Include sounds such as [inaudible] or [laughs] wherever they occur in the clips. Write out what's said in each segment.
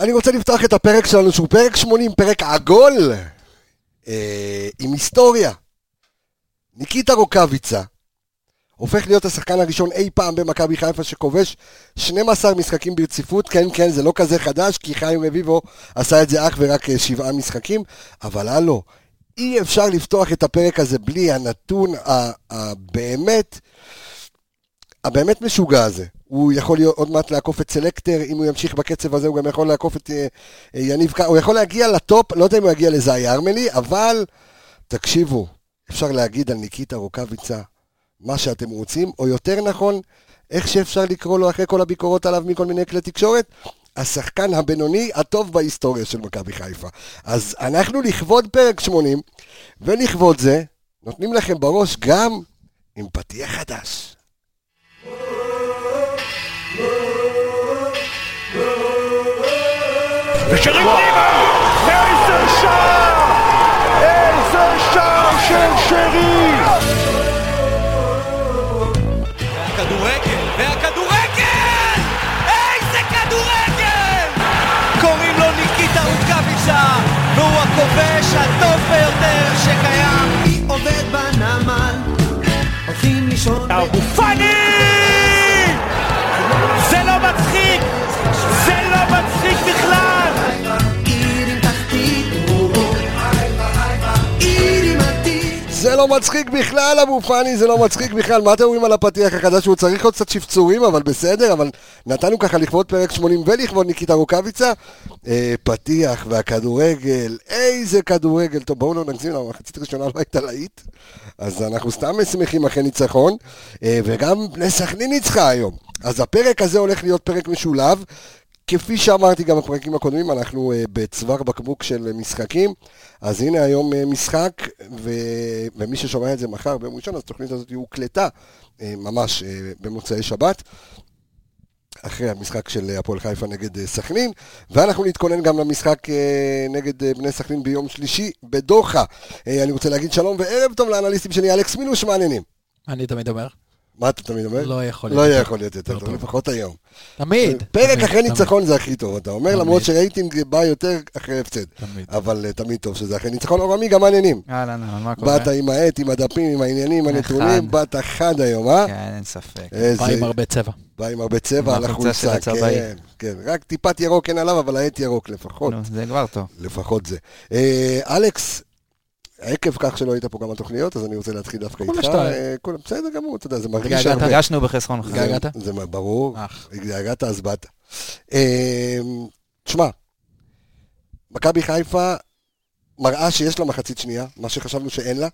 אני רוצה לפתוח את הפרק שלנו, שהוא פרק 80, פרק עגול, אה, עם היסטוריה. ניקיטה רוקאביצה הופך להיות השחקן הראשון אי פעם במכבי חיפה שכובש 12 משחקים ברציפות, כן, כן, זה לא כזה חדש, כי חיים רביבו עשה את זה אך ורק אה, שבעה משחקים, אבל הלו, אי אפשר לפתוח את הפרק הזה בלי הנתון הבאמת, הבאמת משוגע הזה. הוא יכול להיות עוד מעט לעקוף את סלקטר, אם הוא ימשיך בקצב הזה הוא גם יכול לעקוף את אה, אה, יניב קאר, הוא יכול להגיע לטופ, לא יודע אם הוא יגיע לזאי ארמלי, אבל תקשיבו, אפשר להגיד על ניקיטה רוקאביצה מה שאתם רוצים, או יותר נכון, איך שאפשר לקרוא לו אחרי כל הביקורות עליו מכל מיני כלי תקשורת, השחקן הבינוני הטוב בהיסטוריה של מכבי חיפה. אז אנחנו לכבוד פרק 80, ולכבוד זה, נותנים לכם בראש גם עם פתיח חדש. ושרים פנימה! איזה שער! איזה שער של שרי! והכדורגל, והכדורגל! איזה כדורגל! קוראים לו ניקיטה רוקאביצה, והוא הכובש הטוב ביותר שקיים. עובד בנמל, הולכים לישון... אבו פאני! זה לא מצחיק בכלל, אבו פאני, זה לא מצחיק בכלל. מה אתם אומרים על הפתיח החדש? הוא צריך עוד קצת שפצורים, אבל בסדר, אבל נתנו ככה לכבוד פרק 80 ולכבוד ניקיטה רוקאביצה. אה, פתיח והכדורגל, איזה כדורגל. טוב, בואו לא נגזים, המחצית הראשונה לא הייתה להיט, אז אנחנו סתם שמחים אחרי ניצחון, אה, וגם בני סכנין ניצחה היום. אז הפרק הזה הולך להיות פרק משולב. כפי שאמרתי גם בפרקים הקודמים, אנחנו uh, בצוואר בקבוק של משחקים, אז הנה היום uh, משחק, ו... ומי ששומע את זה מחר ביום ראשון, אז התוכנית הזאת הוקלטה uh, ממש במוצאי שבת. אחרי המשחק של הפועל חיפה נגד סכנין, ואנחנו נתכונן גם למשחק נגד בני סכנין ביום שלישי בדוחה. אני רוצה להגיד שלום וערב טוב לאנליסטים שלי, אלכס מינוש, מעניינים. אני תמיד אומר. מה אתה תמיד אומר? לא יכול לא להיות יותר יכול להיות יותר יותר טוב. לפחות היום. תמיד. פרק אחרי ניצחון זה הכי טוב, אתה אומר. למרות שרייטינג בא יותר אחרי הפסד. תמיד. אבל אה, תמיד טוב שזה אחרי ניצחון. אורמי, גם מעניינים. אהלן, אהלן, מה קורה? באת עם העט, עם הדפים, עם העניינים, אחד. הנתונים, באת חד היום, אה? כן, אין ספק. בא עם הרבה צבע. בא עם הרבה צבע על החולצה. כן, כן. רק טיפת ירוק אין עליו, אבל העט ירוק לפחות. נו, זה כבר טוב. לפחות זה. אה, אלכס, עקב כך שלא היית פה גם בתוכניות, אז אני רוצה להתחיל דווקא כולה איתך. שתיים. אה, כולה- בסדר גמור, אתה יודע, זה מרגיש? הרבה. הרגשנו בחסרונך. התגעגעת? זה מה- ברור. התגעגעת אז באת. אה, תשמע, מכבי חיפה מראה שיש לה מחצית שנייה, מה שחשבנו שאין לה.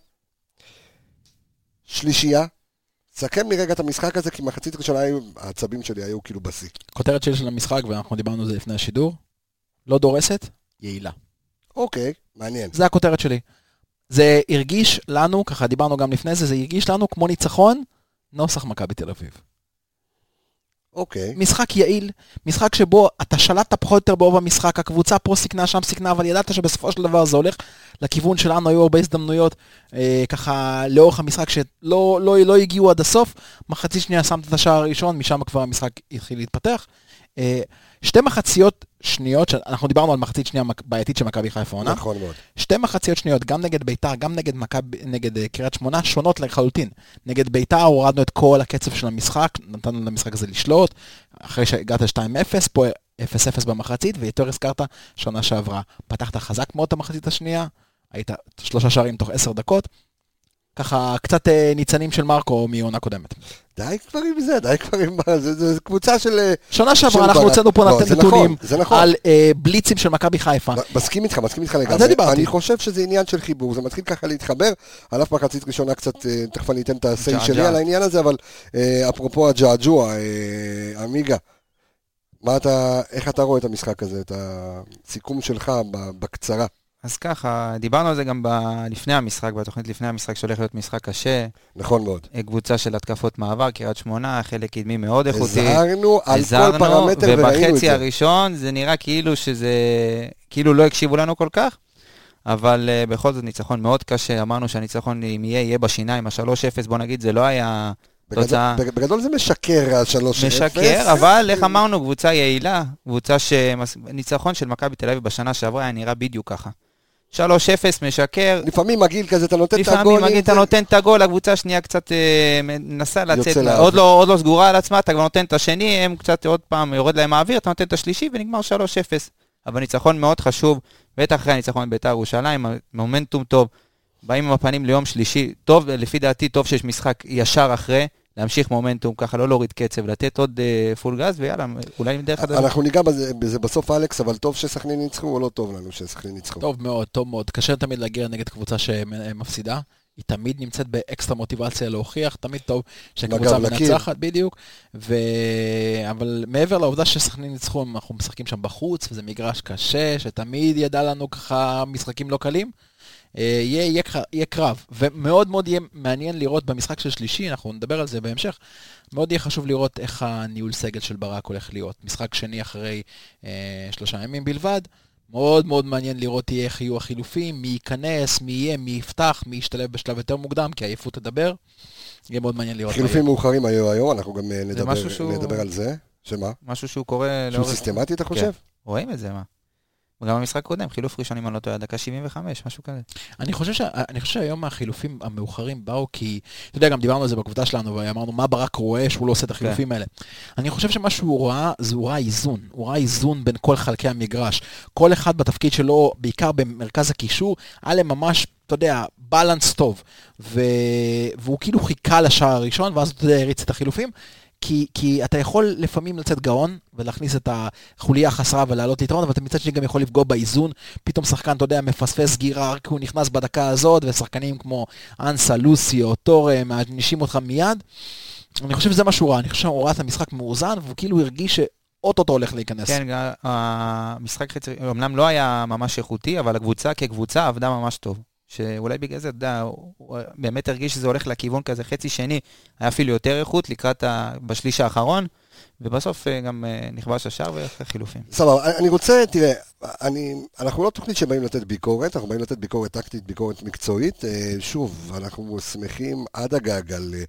שלישייה. סכם לי רגע את המשחק הזה, כי מחצית ראשונה העצבים שלי היו כאילו בשיא. כותרת שלי של המשחק, ואנחנו דיברנו על זה לפני השידור, לא דורסת, יעילה. אוקיי, מעניין. זה הכותרת שלי. זה הרגיש לנו, ככה דיברנו גם לפני זה, זה הרגיש לנו כמו ניצחון, נוסח מכבי תל אביב. אוקיי. משחק יעיל, משחק שבו אתה שלטת פחות או יותר ברוב המשחק, הקבוצה פה סיכנה, שם סיכנה, אבל ידעת שבסופו של דבר זה הולך לכיוון שלנו, היו הרבה הזדמנויות אה, ככה לאורך המשחק שלא לא, לא הגיעו עד הסוף. מחצית שנייה שמת את השער הראשון, משם כבר המשחק התחיל להתפתח. אה, שתי מחציות שניות, אנחנו דיברנו על מחצית שנייה בעייתית של מכבי חיפה עונה. נכון מאוד. שתי מחציות שניות, גם נגד ביתר, גם נגד נגד אה, קריית שמונה, שונות לחלוטין. נגד ביתר הורדנו את כל הקצב של המשחק, נתנו למשחק הזה לשלוט, אחרי שהגעת 2-0, פה 0-0 במחצית, ויותר הזכרת שנה שעברה. פתחת חזק מאוד את המחצית השנייה, היית שלושה שערים תוך 10 דקות. ככה קצת אה, ניצנים של מרקו מעונה קודמת. די כבר עם זה, די כבר עם... זה, זה קבוצה של... אה, שנה שעברה אנחנו. הוצאנו פה לא, נתונים נכון, נכון. על אה, בליצים של מכבי חיפה. מסכים איתך, מסכים איתך לגמרי. זה דיברתי. אני חושב שזה עניין של חיבור, זה מתחיל ככה להתחבר, על אף מחצית ראשונה קצת, אה, תכף אני אתן את ה-say. שלי על העניין הזה, אבל אה, אפרופו הג'עג'וע, אה, עמיגה, מה אתה, איך אתה רואה את המשחק הזה, את הסיכום שלך בקצרה? אז ככה, דיברנו על זה גם ב- לפני המשחק, בתוכנית לפני המשחק, שהולך להיות משחק קשה. נכון מאוד. אה, קבוצה של התקפות מעבר, קריית שמונה, חלק קדמי מאוד איכותי. הזהרנו על כל פרמטר וראינו את ובחצי זה. הראשון זה נראה כאילו שזה, כאילו לא הקשיבו לנו כל כך, אבל uh, בכל זאת ניצחון מאוד קשה, אמרנו שהניצחון אם יהיה, יהיה בשיניים, ה-3-0 בוא נגיד זה לא היה בגדול- תוצאה- בג- בגדול זה משקר, ה-3-0. משקר, אבל איך אמרנו, קבוצה יעילה, קבוצה שניצחון של מכבי תל אביב בשנה שעברה היה נראה בדיוק ככה. 3-0 משקר, לפעמים מגעיל כזה, אתה נותן את הגולים. לפעמים מגיע, אתה נותן את הגול, הקבוצה השנייה קצת אה, מנסה לצאת. עוד לא, עוד לא סגורה על עצמה, אתה כבר נותן את השני, הם קצת עוד פעם יורד להם האוויר, אתה נותן את השלישי ונגמר 3-0. אבל ניצחון מאוד חשוב, בטח אחרי הניצחון בבית"ר ירושלים, מומנטום טוב, באים עם הפנים ליום שלישי, טוב, לפי דעתי טוב שיש משחק ישר אחרי, להמשיך מומנטום, ככה לא להוריד קצב, לתת עוד אה, פול גז, ויאללה, אולי דרך הדרך. אנחנו ניגע בזה, בזה בסוף, אלכס, אבל טוב שסכנין ניצחו או לא טוב לנו שסכנין ניצחו? טוב מאוד, טוב מאוד. קשה תמיד להגיע נגד קבוצה שמפסידה. היא תמיד נמצאת באקסטרה מוטיבציה להוכיח, תמיד טוב שקבוצה. מנצחת, בדיוק. ו... אבל מעבר לעובדה שסכנין ניצחו, אנחנו משחקים שם בחוץ, וזה מגרש קשה, שתמיד ידע לנו ככה משחקים לא קלים. אה, יהיה, יהיה, יהיה קרב, ומאוד מאוד יהיה מעניין לראות במשחק של שלישי, אנחנו נדבר על זה בהמשך, מאוד יהיה חשוב לראות איך הניהול סגל של ברק הולך להיות. משחק שני אחרי אה, שלושה ימים בלבד, מאוד מאוד מעניין לראות איך יהיו החילופים, מי ייכנס, מי יהיה, מי יפתח, מי ישתלב בשלב יותר מוקדם, כי העייפות תדבר. יהיה מאוד מעניין לראות. חילופים מאוחרים היו היום, אנחנו גם אה, נדבר, משהו שהוא- נדבר על זה. שמה? משהו שהוא קורה שהוא סיסטמטי, אתה חושב? רואים את זה, מה? וגם במשחק קודם, חילוף ראשון, אם אני לא טועה, דקה 75, משהו כזה. אני חושב, ש... אני חושב שהיום החילופים המאוחרים באו כי, אתה יודע, גם דיברנו על זה בקבוצה שלנו, ואמרנו מה ברק רואה שהוא לא עושה את החילופים האלה. אני חושב שמה שהוא ראה, זה הוא ראה איזון. הוא ראה איזון בין כל חלקי המגרש. כל אחד בתפקיד שלו, בעיקר במרכז הקישור, היה להם ממש, אתה יודע, בלנס טוב. ו... והוא כאילו חיכה לשער הראשון, ואז אתה יודע, הריץ את החילופים. כי, כי אתה יכול לפעמים לצאת גאון ולהכניס את החוליה החסרה ולעלות ליתרון, אבל אתה מצד שני גם יכול לפגוע באיזון. פתאום שחקן, אתה יודע, מפספס סגירה רק כי הוא נכנס בדקה הזאת, ושחקנים כמו אנסה, לוסיו, טורן מענישים אותך מיד. אני חושב שזה מה שהוא ראה, אני חושב שהוא ראה את המשחק מאוזן, והוא כאילו הרגיש שאו-טו-טו הולך להיכנס. כן, המשחק חצי, אמנם לא היה ממש איכותי, אבל הקבוצה כקבוצה עבדה ממש טוב. שאולי בגלל זה, אתה יודע, הוא הוא באמת הרגיש שזה הולך לכיוון כזה, חצי שני היה אפילו יותר איכות לקראת, ה... בשליש האחרון, ובסוף אה, גם אה, נכבש השער ואחרי חילופים. סבבה, אני רוצה, תראה, אני, אנחנו לא תוכנית שבאים לתת ביקורת, אנחנו באים לתת ביקורת טקטית, ביקורת מקצועית. אה, שוב, אנחנו שמחים עד הגג על אה,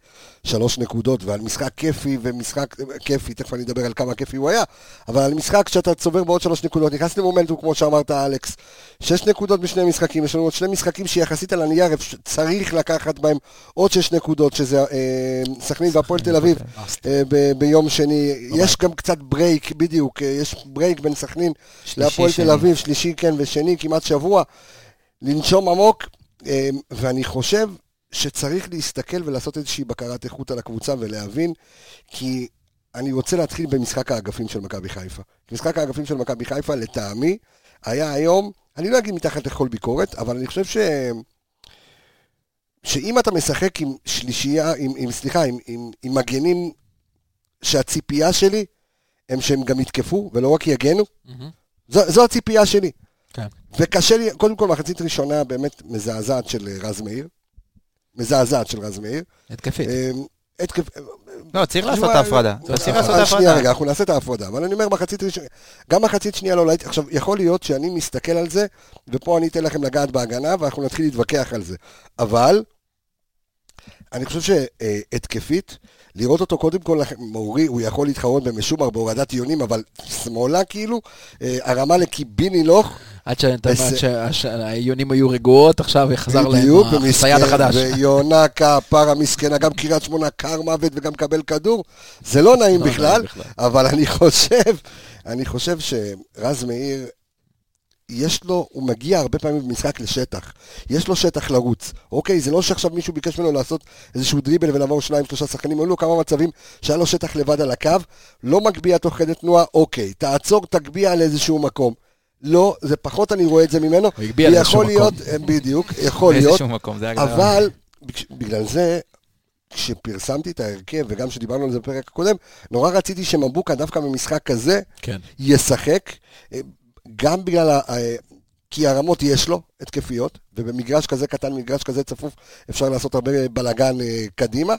שלוש נקודות ועל משחק כיפי ומשחק אה, כיפי, תכף אני אדבר על כמה כיפי הוא היה, אבל על משחק שאתה צובר בעוד שלוש נקודות, נכנס למומנטום, כמו שאמרת, אלכס, שש נקודות בשני משחקים, יש לנו עוד שני משחקים שיחסית על הנייר צריך לקחת בהם עוד שש נקודות, שזה אה, סכנין והפועל תל אביב. אה, ב- ביום שני, יש גם קצת break, בדיוק, יש break בין סכנין להפועל שני. תל אביב, שלישי כן ושני, כמעט שבוע, לנשום עמוק, אה, ואני חושב שצריך להסתכל ולעשות איזושהי בקרת איכות על הקבוצה ולהבין, כי אני רוצה להתחיל במשחק האגפים של מכבי חיפה. משחק האגפים של מכבי חיפה, לטעמי, היה היום, אני לא אגיד מתחת לכל ביקורת, אבל אני חושב ש... שאם אתה משחק עם שלישייה, עם, עם סליחה, עם, עם, עם מגנים שהציפייה שלי הם שהם גם יתקפו ולא רק יגנו, מהמם. זו, זו הציפייה שלי. כן. וקשה לי, קודם כל מחצית ראשונה באמת מזעזעת של אה, רז מאיר. מזעזעת של רז מאיר. התקפית. אה, התקף... לא, צריך לעשות את ההפרדה. אה, צריך לעשות את אה, שנייה ההפרדה. רגע, אנחנו נעשה את ההפרדה, אבל אני אומר מחצית ראשונה, גם מחצית שנייה לא ראיתי, עכשיו, יכול להיות שאני מסתכל על זה, ופה אני אתן לכם לגעת בהגנה, ואנחנו נתחיל להתווכח על זה. אבל, אני חושב שהתקפית, לראות אותו קודם כל, מורי, הוא יכול להתחרות במשומר בהורדת איונים, אבל שמאלה כאילו, אה, הרמה לקיביני לוך, עד שהעיונים היו רגועות, עכשיו חזר להם ומסכן, החדש. ויונה [laughs] כפרה מסכנה, גם קריית שמונה קר מוות וגם מקבל כדור. זה לא נעים לא נעים בכלל. אבל אני חושב, אני חושב שרז מאיר, יש לו, הוא מגיע הרבה פעמים במשחק לשטח. יש לו שטח לרוץ. אוקיי, זה לא שעכשיו מישהו ביקש ממנו לעשות איזשהו דריבל ולעבור שניים, שלושה שחקנים. היו לו כמה מצבים שהיה לו שטח לבד על הקו, לא מגביה תוך כדי תנועה, אוקיי, תעצור, תגביה לאיזשהו מקום. לא, זה פחות אני רואה את זה ממנו. הוא הגביה לאיזשהו להיות, מקום. אה, בדיוק, יכול [laughs] להיות, באיזשהו מקום, זה הגדרה. אבל בגלל זה, כשפרסמתי את ההרכב, וגם כשדיברנו על זה בפרק הקודם, נורא רציתי שמבוקה דווקא במשחק כזה כן. ישחק, אה, גם בגלל, ה- ה- כי הרמות יש לו, התקפיות, ובמגרש כזה קטן, מגרש כזה צפוף, אפשר לעשות הרבה בלאגן אה, קדימה.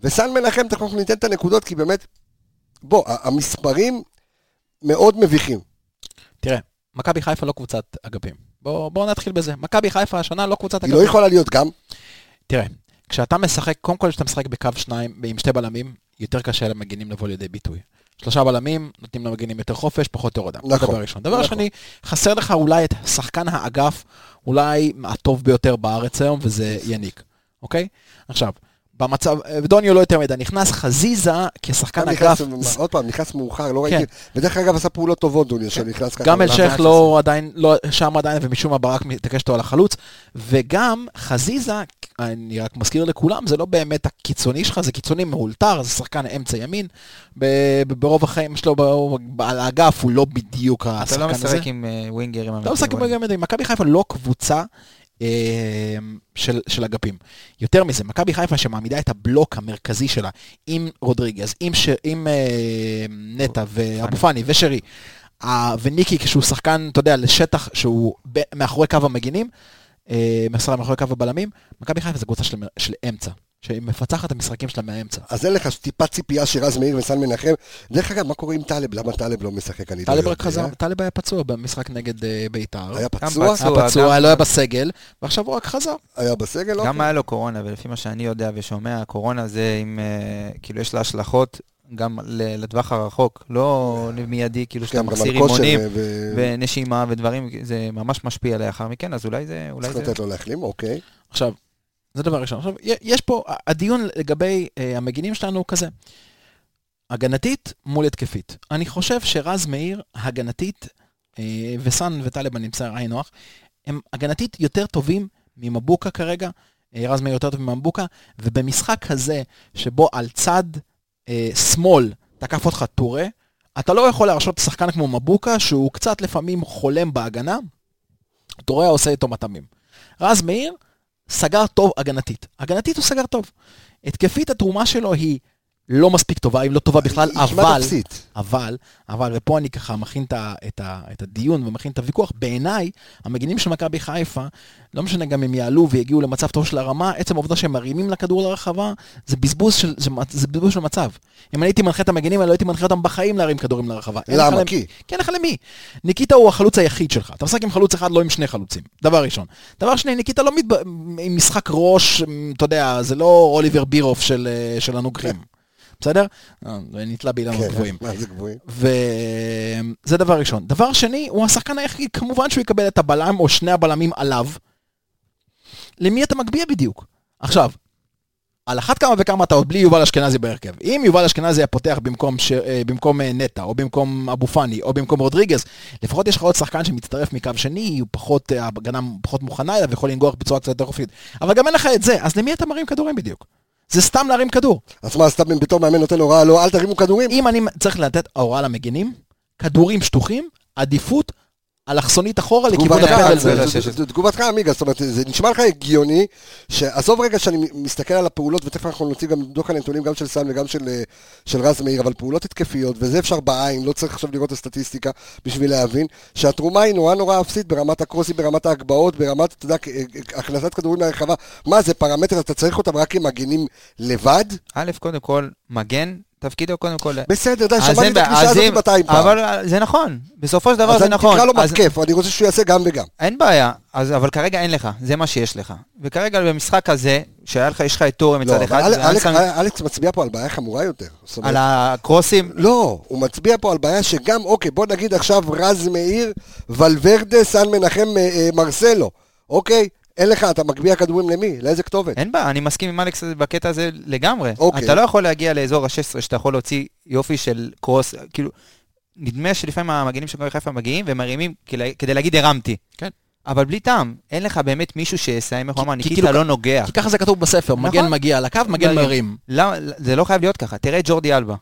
וסן מנחם, תכף אנחנו ניתן את הנקודות, כי באמת, בוא, המספרים מאוד מביכים. תראה, מכבי חיפה לא קבוצת אגפים. בואו בוא נתחיל בזה. מכבי חיפה השנה לא קבוצת היא אגפים. לא יכולה להיות גם, תראה, כשאתה משחק, קודם כל כשאתה משחק בקו שניים, עם שתי בלמים, יותר קשה למגינים לבוא לידי ביטוי. שלושה בלמים, נותנים למגינים יותר חופש, פחות הורדה. נכון. זה דבר ראשון. דבר נכון. שני, חסר לך אולי את שחקן האגף, אולי הטוב ביותר בארץ היום, וזה יניק, אוקיי? עכשיו, במצב, דוניו לא יותר מדי נכנס, חזיזה כשחקן אגף, עוד פעם, נכנס מאוחר, לא כן. ראיתי, ודרך אגב עשה פעולות טובות דוניו, שנכנס ככה. גם לא- אלשיך לא עדיין, לא שם עדיין, ומשום מה ברק מתעקש אותו על החלוץ, וגם חזיזה, אני רק מזכיר לכולם, זה לא באמת הקיצוני שלך, זה קיצוני מאולתר, זה שחקן אמצע ימין, ברוב החיים שלו, על האגף הוא לא בדיוק אתה השחקן לא הזה. משחק עם אה, ווינגרים אתה לא משחק עם אגפים. מכבי חיפה לא קבוצה אה, של, של אגפים. יותר מזה, מכבי חיפה שמעמידה את הבלוק המרכזי שלה עם רודריגז, עם, ש, עם אה, נטע ואבו פאני ושרי, אה, וניקי כשהוא שחקן, אתה יודע, לשטח שהוא ב, מאחורי קו המגינים, אה, מאחורי קו הבלמים, מכבי חיפה זה קבוצה של, של אמצע, שהיא מפצחת את המשחקים שלה מהאמצע. אז אין לך טיפה ציפייה שרז מאיר וסן מנחם. דרך אגב, מה קורה עם טלב? למה טלב לא משחק? אני לא טלב רק יודע. חזר, טלב היה פצוע במשחק נגד אה, בית"ר. היה פצוע? היה פצוע, לא היה בסגל, ועכשיו הוא רק חזר. היה בסגל? גם אוקיי. היה לו קורונה, ולפי מה שאני יודע ושומע, הקורונה זה עם, אה, כאילו יש לה השלכות גם ל- לטווח הרחוק, לא מיידי, כאילו שאתה כן, גם על מחסיר אימונים, ונשימה ודברים, זה ממש משפיע לאחר מכן, אז אולי זה, צריך. לתת לו להחלים, אוקיי. עכשיו, זה דבר ראשון. עכשיו, יש פה, הדיון לגבי אה, המגינים שלנו הוא כזה. הגנתית מול התקפית. אני חושב שרז מאיר, הגנתית, אה, וסאן וטלב הנמצא היינו הך, הם הגנתית יותר טובים ממבוקה כרגע. אה, רז מאיר יותר טוב ממבוקה, ובמשחק כזה, שבו על צד אה, שמאל תקף אותך טורה, אתה לא יכול להרשות שחקן כמו מבוקה, שהוא קצת לפעמים חולם בהגנה, טורה עושה איתו מטעמים. רז מאיר, סגר טוב הגנתית. הגנתית הוא סגר טוב. התקפית התרומה שלו היא לא מספיק טובה, היא לא טובה בכלל, היא כמעט אבל. אבל, אבל, ופה אני ככה מכין את, ה, את, ה, את הדיון ומכין את הוויכוח, בעיניי, המגינים של מכבי חיפה, לא משנה גם אם יעלו ויגיעו למצב טוב של הרמה, עצם העובדה שהם מרימים לכדור לרחבה, זה בזבוז של, זה, זה בזבוז של מצב. אם אני הייתי מנחה את המגינים, אני לא הייתי מנחה אותם בחיים להרים כדורים לרחבה. למה? כי? כי אין לך למי. ניקיטה הוא החלוץ היחיד שלך. אתה משחק עם חלוץ אחד, לא עם שני חלוצים. דבר ראשון. דבר שני, ניקיטה לא מת... עם משחק ראש, אתה יודע, זה לא אוליבר בירוף של, אה, של הנוגחים. בסדר? אה, נתלה באילנות כן, גבוהים. מה זה גבוהים? וזה דבר ראשון. דבר שני, הוא השחקן היחיד, כמובן שהוא יקבל את הבלם או שני הבלמים עליו. למי אתה מגביה בדיוק? עכשיו, על אחת כמה וכמה אתה עוד בלי יובל אשכנזי בהרכב. אם יובל אשכנזי היה פותח במקום, ש... אה, במקום אה, נטע, או במקום אבו פאני, או במקום רודריגז, לפחות יש לך עוד שחקן שמצטרף מקו שני, הוא פחות, ההגנה פחות מוכנה אליו, ויכול לנגוח בצורה קצת יותר חופשית. אבל גם אין לך את זה, אז למי אתה מרים כדורים בדיוק? זה סתם להרים כדור. אז מה, אז אתה בתור מאמן נותן הוראה, לא, אל תרימו כדורים? אם אני צריך לתת הוראה למגינים, כדורים שטוחים, עדיפות אלכסונית אחורה לכיוון הפנדל. זה- תגובתך עמיגה, זאת אומרת, זה נשמע לך הגיוני, שעזוב רגע שאני מסתכל על הפעולות, ותכף אנחנו נוציא גם דוח הנתונים גם של סאן וגם של, אה, של רז מאיר, אבל פעולות התקפיות, וזה אפשר בעין, לא צריך עכשיו לראות את הסטטיסטיקה בשביל להבין, שהתרומה היא נורא נורא אפסית ברמת הקרוסים, ברמת ההגבהות, ברמת, אתה יודע, כ- אה, הכנסת כדורים לרחבה. מה זה פרמטר, אתה צריך אותם רק עם מגנים לבד? א', קודם כל, מגן, תפקידו קודם כל... בסדר, די, אז שמעתי את הקלישה אז הזאת אם- 200 פעם. אבל אה, זה נכון, בסופו של דבר אז זה אני נכון. תקרא לו אז- מתקף, אני רוצה שהוא יעשה גם וגם. אין בעיה, אז, אבל כרגע אין לך, זה מה שיש לך. וכרגע במשחק הזה, שהיה לך, יש לך את טורם לא, מצד אבל אחד, אלכס מצביע פה על בעיה חמורה יותר. על הקרוסים, לא, הוא מצביע פה על בעיה שגם, אוקיי, בוא נגיד עכשיו רז מאיר, ולוורדה, סן מנחם, אה, אה, מרסלו, אוקיי? אין לך, אתה מגביה כדורים למי? לאיזה כתובת? אין בעיה, אני מסכים עם אלכס בקטע הזה לגמרי. אוקיי. אתה לא יכול להגיע לאזור ה-16 שאתה יכול להוציא יופי של קרוס, כאילו, נדמה שלפעמים המגנים של מכבי חיפה מגיעים ומרימים כדי- להגיד הרמתי. כן. אבל בלי טעם, אין לך באמת מישהו שיסיים, איך הוא אמר, כי ניקיטה כאילו- לא נוגח. כי ככה זה כתוב בספר, נכון. מגן מגיע על הקו, מגן מרים. מרים. למה, זה לא חייב להיות ככה, תראה את ג'ורדי אלבה.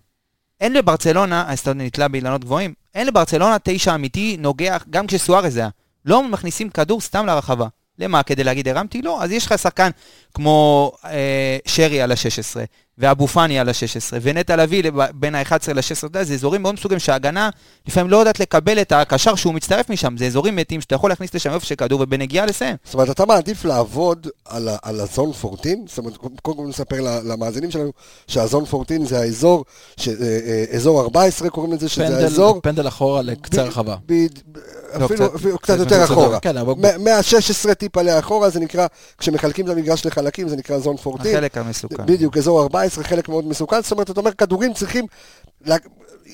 אין לברצלונה, אז אתה נתלה באילנות גבוהים, אין לברצלונה תשע אמיתי, נוגח, גם כשסוארז היה. לא מכניסים כדור סתם לרחבה. למה, כדי להגיד הרמתי? לא. אז יש לך שחקן כמו אה, שרי על ה-16, ואבו פאני על ה-16, ונטע לביא לב- בין ה-11 ל-16, אתה יודע, זה אזורים מאוד מסוגים שההגנה לפעמים לא יודעת לקבל את הקשר שהוא מצטרף משם, זה אזורים מתים שאתה יכול להכניס לשם איפה שכדור ובנגיעה לסיים. זאת אומרת, אתה מעדיף לעבוד על, על הזון 14, זאת אומרת, קודם כל נספר למאזינים שלנו שהזון 14 זה האזור, ש, אה, אה, אזור 14 קוראים לזה, שזה פנדל- האזור... פנדל אחורה לקצה הרחבה. ב- ב- אפילו קצת- אפילו קצת קצת יותר יותר אחורה. כן, אבל- מה- מה-16 טיפה לאחורה, זה נקרא, כשמחלקים את המגרש לחלקים, זה נקרא זון 14. החלק המסוכן. בדיוק, אזור 14, חלק מאוד מסוכן, זאת אומרת, אתה אומר, כדורים צריכים, לה-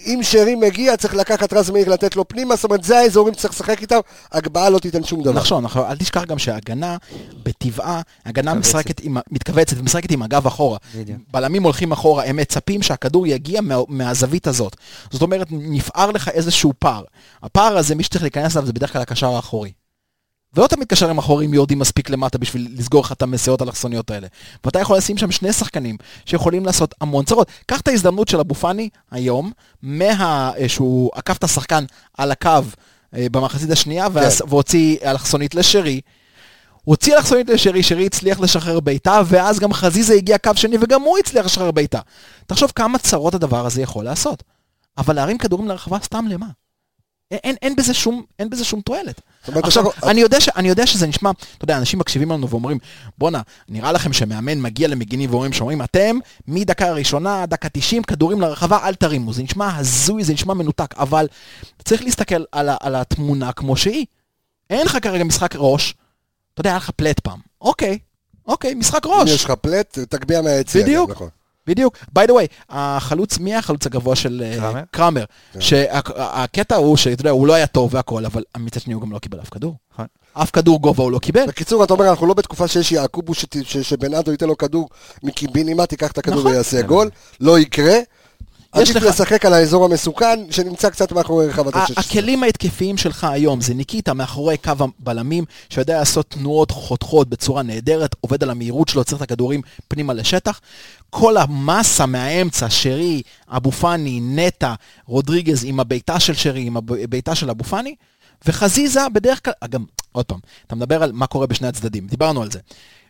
אם שרי מגיע, צריך לקחת רז מאיר לתת לו פנימה, זאת אומרת, זה האזורים שצריך לשחק איתם, הגבהה לא תיתן שום דבר. נכון, נכון, אל תשכח גם שההגנה, בטבעה, הגנה מתכווצת. משחקת עם, מתכווצת ומשחקת עם הגב אחורה. בדיוק. בלמים הולכים אחורה, הם מצפים שהכדור יגיע מה, מהזווית הזאת. זאת אומרת, נפער לך איזשהו פער. הפער הזה, מי שצריך להיכנס אליו זה בדרך כלל הקשר האחורי. ולא תמיד קשרים אחוריים יורדים מספיק למטה בשביל לסגור לך את המסיעות האלכסוניות האלה. ואתה יכול לשים שם שני שחקנים שיכולים לעשות המון צרות. קח את ההזדמנות של אבו פאני היום, מה... אה, שהוא עקף את השחקן על הקו אה, במחצית השנייה, ועש- והוציא אלכסונית לשרי. הוא הוציא אלכסונית לשרי, שרי הצליח לשחרר בעיטה, ואז גם חזיזה הגיע קו שני, וגם הוא הצליח לשחרר בעיטה. תחשוב כמה צרות הדבר הזה יכול לעשות. אבל להרים כדורים לרחבה סתם למה? אין, אין, בזה שום, אין בזה שום תועלת. עכשיו, אתה- אני יודע, ש, אני יודע שזה נשמע, אתה יודע, אנשים מקשיבים לנו ואומרים, בואנה, נראה לכם שמאמן מגיע למגינים ואומרים, שאומרים, אתם, מדקה הראשונה עד דקה 90, כדורים לרחבה, אל תרימו. זה נשמע הזוי, זה נשמע מנותק, אבל צריך להסתכל על, על התמונה כמו שהיא. אין לך כרגע משחק ראש, אתה יודע, היה לך פלט פעם. אוקיי, אוקיי, משחק אם ראש. יש לך פלט, תגביה מהיציע. בדיוק. גם, נכון. בדיוק. by the way, החלוץ, מי החלוץ הגבוה של אה, קרמר? קרמר? שהקטע הוא שאתה יודע, הוא לא היה טוב והכל, אבל מצד שני הוא גם לא קיבל אף כדור. נכון. אף כדור גובה הוא לא קיבל. בקיצור, אתה אומר, אנחנו לא בתקופה שיש יעקובו שבנאדו ייתן לו כדור מקיבינימה, תיקח את הכדור נכון. ויעשה גול, לא יקרה. יש עדיף לך- לשחק על האזור המסוכן, שנמצא קצת מאחורי רחבת ה- ה-16. הכלים ההתקפיים שלך היום זה ניקיטה מאחורי קו הבלמים, שיודע לעשות תנועות חותכות בצורה נהדרת, עובד על המהירות שלו, צריך את הכדורים פנימה לשטח. כל המסה מהאמצע, שרי, אבו פאני, נטע, רודריגז עם הבעיטה של שרי, עם הבעיטה של אבו פאני, וחזיזה בדרך כלל, גם, עוד פעם, אתה מדבר על מה קורה בשני הצדדים, דיברנו על זה.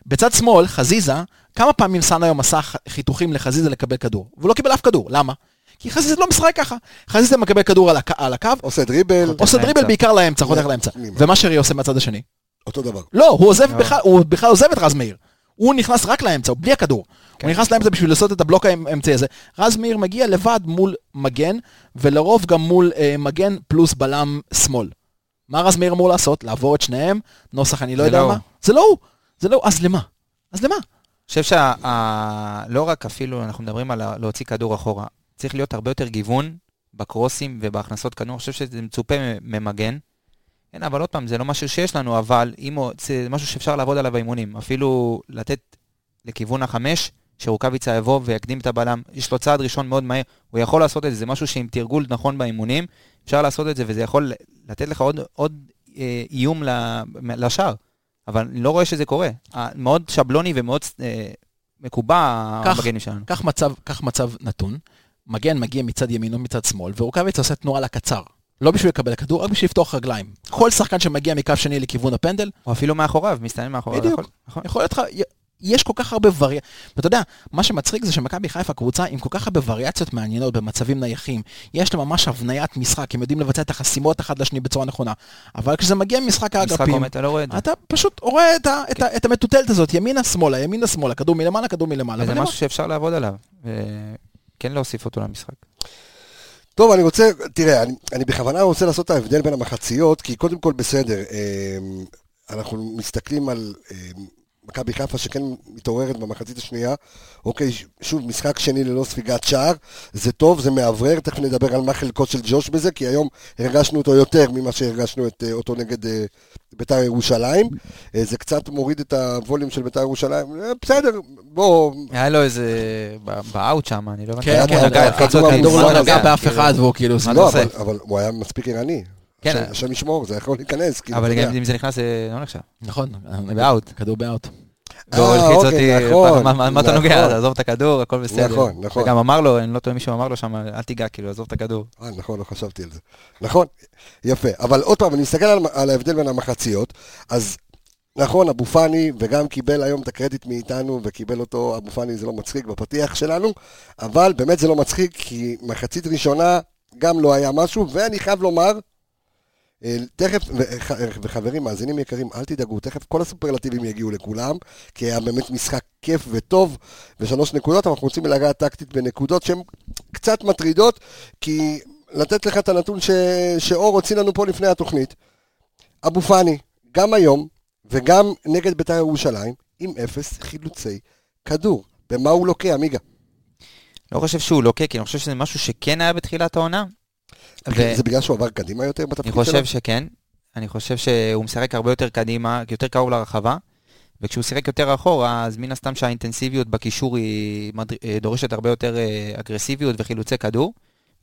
בצד שמאל, חזיזה, כמה פעמים סאן היום עשה חיתוכים לחזיזה לקבל כדור? והוא לא קיבל אף כדור, למה? כי חזיזה לא משחק ככה. חזיזה מקבל כדור על, הק... על הקו, עושה דריבל, עושה לאמצע. דריבל בעיקר לאמצע, חותך לאמצע. ומה שרי עושה מהצד השני? אותו דבר. לא, הוא עוזב בכלל, הוא בכלל עוזב את רז מאיר. הוא נכנס רק לאמצע, הוא בלי הכדור. הוא נכנס לאמצע בשביל לעשות את הבלוק האמצעי הזה. רז מאיר מגיע לבד מול מגן, ולרוב גם מול אה, מגן פלוס בלם שמאל. מה רז מאיר אמור לעשות? לעבור את שניהם? נוסח אני לא יודע לא מה. הוא. זה לא הוא. זה לא הוא. אז למה? אז למה? אני חושב שלא רק אפילו, אנחנו מדברים על להוציא כדור אחורה, צריך להיות הרבה יותר גיוון בקרוסים ובהכנסות כדור, אני חושב שזה מצופה ממגן. כן, אבל עוד פעם, זה לא משהו שיש לנו, אבל אם זה משהו שאפשר לעבוד עליו באימונים. אפילו לתת לכיוון החמש, שרוקאביצה יבוא ויקדים את הבלם, יש לו צעד ראשון מאוד מהר, הוא יכול לעשות את זה, זה משהו שעם תרגול נכון באימונים, אפשר לעשות את זה, וזה יכול לתת לך עוד, עוד אה, איום לשער. אבל אני לא רואה שזה קורה. מאוד שבלוני ומאוד אה, מקובע כך- המגנים שלנו. קח מצב, קח מצב נתון, מגן מגיע מצד ימין או מצד שמאל, ורוקאביץ עושה תנועה לקצר. לא בשביל לקבל הכדור, רק בשביל לפתוח רגליים. כל שחקן שמגיע מקו שני לכיוון הפנדל, או אפילו מאחוריו, מסתנן מאחוריו. בדיוק. יכול- נכון. יכול להיות לך, יש כל כך הרבה וריאציות, ואתה יודע, מה שמצחיק זה שמכבי חיפה קבוצה עם כל כך הרבה וריאציות מעניינות במצבים נייחים. יש לה ממש הבניית משחק, הם יודעים לבצע את החסימות אחד לשני בצורה נכונה. אבל כשזה מגיע ממשחק משחק האגפים, אתה לא רואה את זה. אתה פשוט רואה את, ה, את, ה, את המטוטלת הזאת, ימינה שמאלה, ימינה שמאלה, כדור מלמעלה, כדור מלמעלה. וזה ולמה? משהו שאפשר לעבוד עליו. וכן להוסיף אותו למשחק. טוב, אני רוצה, תראה, אני, אני בכוונה רוצה לעשות את ההבדל בין המחציות, כי קודם כל בסדר, אמ, אנחנו מסתכלים על אמ, מכבי חיפה שכן מתעוררת במחצית השנייה, אוקיי, שוב, משחק שני ללא ספיגת שער, זה טוב, זה מאוורר, תכף נדבר על מה חלקו של ג'וש בזה, כי היום הרגשנו אותו יותר ממה שהרגשנו את, אה, אותו נגד אה, בית"ר ירושלים, אה, זה קצת מוריד את הווליום של בית"ר ירושלים, אה, בסדר, בוא, היה לו איזה... ב- באאוט שם, אני לא הבנתי. כן, הוא כן, מה לא הוא נגע באף? אחד והוא כאילו... לא? אבל הוא היה מספיק ערני. כן. השם- ישמור, זה יכול להיכנס, כאילו, אבל. גם אם זה נכנס, זה לא נחשב. נכון, באאוט. כדור באאוט. אה, הלחיץ אוקיי, אותי, נכון, מה- אתה נכון. נוגע? תעזוב את הכדור, הכל בסדר. נכון, נכון. וגם אמר לו, אני לא טועה מישהו אמר לו שם, אל תיגע, כאילו, עזוב את הכדור. אה, נכון, לא חשבתי על זה. נכון, יפה. אבל עוד פעם, אני מסתכל על, על ההבדל בין המחציות, אז נכון, אבו פאני, וגם קיבל היום את הקרדיט מאיתנו, וקיבל אותו, אבו פאני זה לא מצחיק בפתיח שלנו, אבל באמת זה לא מצחיק, כי מחצית ראשונה גם לא היה משהו, ואני חייב לומר, אה, תכף, וח- וחברים, מאזינים יקרים, אל תדאגו, תכף כל הסופרלטיבים יגיעו לכולם, כי היה באמת משחק כיף וטוב, ושלוש נקודות, אנחנו רוצים לגעת טקטית בנקודות שהן קצת מטרידות, כי לתת לך את הנתון ש... שאור הוציא לנו פה לפני התוכנית, אבו פאני, גם היום, וגם נגד בית"ר ירושלים, עם אפס חילוצי כדור. במה הוא לוקה, עמיגה? לא חושב שהוא לוקה, כי אני חושב שזה משהו שכן היה בתחילת העונה. ו- זה בגלל שהוא עבר קדימה יותר בתפקיד אני שלו? חושב שכן. אני חושב שהוא משחק הרבה יותר קדימה, יותר קרוב לרחבה. וכשהוא שיחק יותר אחורה, אז מן הסתם שהאינטנסיביות בקישור היא אה, דורשת הרבה יותר אה, אגרסיביות וחילוצי כדור.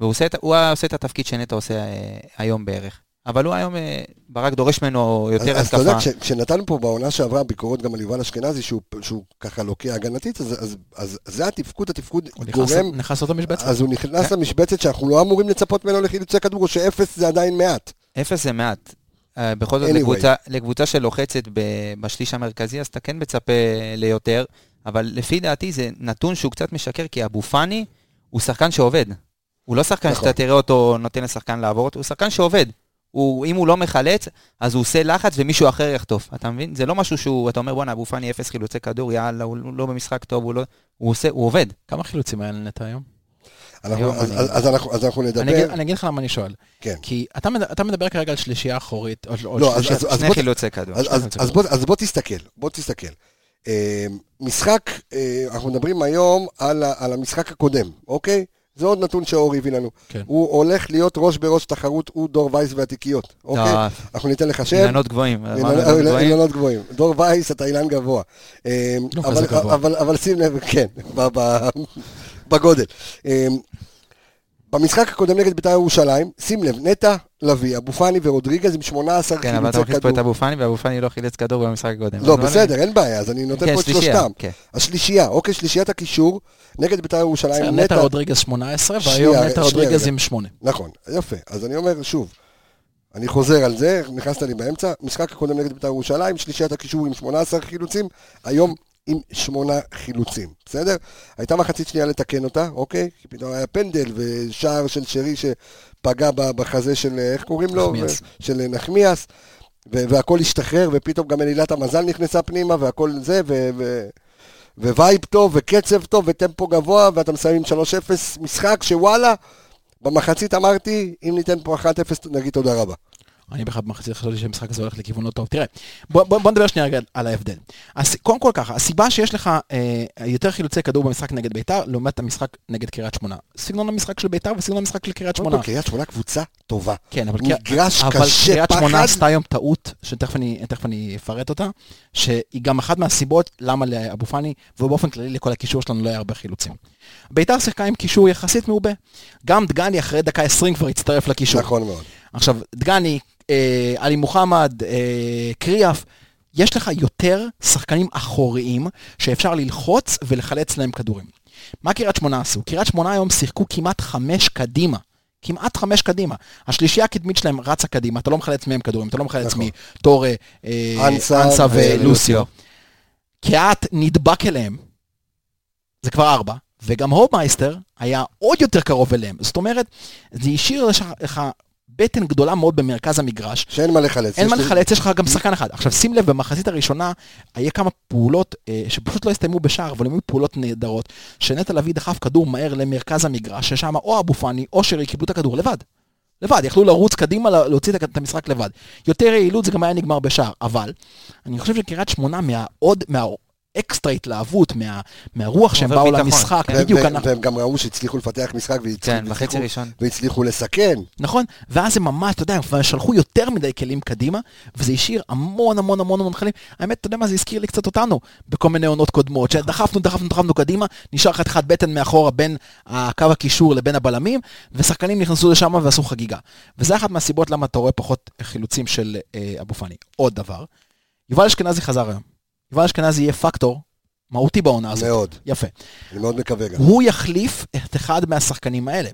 והוא עושה, את- עושה את התפקיד שנטע עושה אה, היום בערך. אבל הוא היום, אה, ברק דורש ממנו יותר אז, אז אתה יודע, התקפה. כש, כשנתנו פה בעונה שעברה ביקורות גם על יובל אשכנזי, שהוא, שהוא ככה לוקה הגנתית, אז, אז, אז זה התפקוד, התפקוד הוא נכנס- גורם, נכנס לאותו משבצת. אז הוא נכנס למשבצת שאנחנו לא אמורים לצפות ממנו לחילוצי כדור, או שאפס זה עדיין מעט. אפס זה מעט. אה, בכל זאת, Anyway. לקבוצה, לקבוצה שלוחצת ב- בשליש המרכזי, אז אתה כן מצפה ליותר, אבל לפי דעתי זה נתון שהוא קצת משקר, כי אבו פאני הוא שחקן שעובד. הוא לא שחקן נכון. שאתה תראה אותו נותן לשחקן לעבור אותו, הוא שחקן שעובד. הוא, אם הוא לא מחלץ, אז הוא עושה לחץ ומישהו אחר יחטוף. אתה מבין? זה לא משהו שהוא, אתה אומר, בואנה, אבו פאני אפס חילוצי כדור, יאללה, הוא לא במשחק טוב, הוא לא... הוא עושה, הוא עובד. כמה חילוצים היה לנטע היום? אנחנו, אז, אני- אז, אז, אנחנו, אז אנחנו אני אגיד- נדבר. אני אגיד לך למה אני שואל. כן. כי אתה מד- אתה מדבר כרגע על שלישייה אחורית, או- לא, אז- שלישייה- אז- שני חילוצי כדור. אז. בוא, אז בוא תסתכל, בוא תסתכל. אה, משחק, אה, אנחנו מדברים היום על המשחק הקודם, אוקיי? זה עוד נתון שאור הביא לנו. כן. הוא הולך להיות ראש בראש תחרות, הוא דור וייס והתיקיות, אוקיי? לא, אנחנו ניתן לך שם. אילנות גבוהים. אילנות גבוהים. דור וייס, אתה אילן גבוה. אה, לא אבל- גבוה. אבל- שים לב, כן, בגודל. במשחק הקודם נגד בית"ר ירושלים, שים לב, נטע, לביא, אבו פאני ורודריגז עם 18 כן, אבל אתה חילוצי מכניס פה את כדור. אבו פאני, ואבו פאני לא חילץ כדור במשחק הקודם. לא, אבל בסדר, אין בעיה, אז אני נותן כן, פה את שלושתם. כן. השלישייה, אוקיי, שלישיית הקישור, נגד בית"ר ירושלים, נטע, נטע רודריגז 18, שנייה, והיום נטע רודריגז. עם 8. נכון, יפה. אז אני אומר שוב, אני חוזר על זה, נכנסת לי באמצע, משחק הקודם נגד בית"ר ירושלים, שלישיית הקישור עם 18 חילוצים, היום עם 8 חילוצים, בסדר? הייתה מחצית שנייה לתקן אותה, אוקיי? כי פתאום היה פנדל ושער של שרי שפגע בחזה של, איך קוראים לו? נחמיאס. של נחמיאס, והכל השתחרר, ופתאום גם אלילת המזל נכנסה פנימה, והכל זה, ו... ו- vibe טוב, וקצב טוב, וטמפו גבוה, ואתה מסיים עם 3-0 משחק שוואלה, במחצית אמרתי, אם ניתן פה 1-0 נגיד תודה רבה. אני בכלל במחצית חשבתי שהמשחק הזה הולך לכיוון לא טוב. תראה, בוא, בוא, בוא נדבר שנייה רגע על ההבדל. אז קודם כל ככה, הסיבה שיש לך אה, יותר חילוצי כדור במשחק נגד ביתר, לעומת המשחק נגד קריית שמונה. סגנון המשחק של ביתר וסגנון המשחק של קריית שמונה. קריית שמונה קבוצה טובה. כן, אבל, מגרש אבל קשה, קריית שמונה. עשתה היום טעות, שתכף אני, אני אפרט אותה, שהיא גם אחת מהסיבות למה לאבו פאני, ובאופן כללי לכל הקישור שלנו לא היה הרבה חילוצים. ביתר שיחקה עם קישור יחסית מעובה. גם דגני אחרי דקה 20 כבר הצטרף לקישור. נכון מאוד. עכשיו, דגני, עלי מוחמד, אה, קריאף, יש לך יותר שחקנים אחוריים שאפשר ללחוץ ולחלץ להם כדורים. מה קריית שמונה עשו? קריית שמונה היום שיחקו כמעט חמש קדימה. כמעט חמש קדימה. השלישייה הקדמית שלהם רצה קדימה, אתה לא מחלץ מהם כדורים, אתה לא מחלץ נכון. מטורה, אה, אנסה ולוסיו. קהת נדבק אליהם, זה כבר ארבע, וגם הובמייסטר היה עוד יותר קרוב אליהם. זאת אומרת, זה השאיר לך בטן גדולה מאוד במרכז המגרש. שאין מה לחלץ. אין מה לחלץ, יש לך גם שחקן אחד. עכשיו שים לב, במחצית הראשונה היה כמה פעולות אה, שפשוט לא הסתיימו בשער, אבל היו פעולות נהדרות, שנטע לביא דחף כדור מהר למרכז המגרש, ששם או אבו פאני או שרי קיבלו את הכדור לבד. לבד, יכלו לרוץ קדימה, לה- להוציא את המשחק לבד. יותר יעילות זה גם היה נגמר בשער, אבל אני חושב שקריית שמונה מהעוד, מהאקסטרה התלהבות, מה, מהרוח שהם באו ביטחון, למשחק, כן. והם- בדיוק, והם- אנחנו- והם גם ראו שהצליחו לפתח משחק והצליחו- כן, והצליחו-. והצליחו לסכן. נכון? ואז הם ממש, אתה יודע, הם שלחו יותר מדי כלים קדימה, וזה השאיר המון המון המון המון חיילים. האמת, אתה יודע מה, זה הזכיר לי קצת אותנו, בכל מיני עונות קודמות, שדחפנו, דחפנו, דחפנו קדימה, נשאר חתיכת בטן מאחורה בין הקו הקישור לבין הבלמים, ושחקנים נכנסו לשם ועשו חגיגה. וזה אחת מהסיבות למה אתה רואה פחות חילוצים של אה, אבו פאני. עוד דבר, יובל אשכנזי חזר היום. יובל אשכנזי יהיה פקטור מהותי בעונה הזאת. מאוד. יפה. אני מאוד מקווה גם. הוא יחליף את אחד מהשחקנים האלה.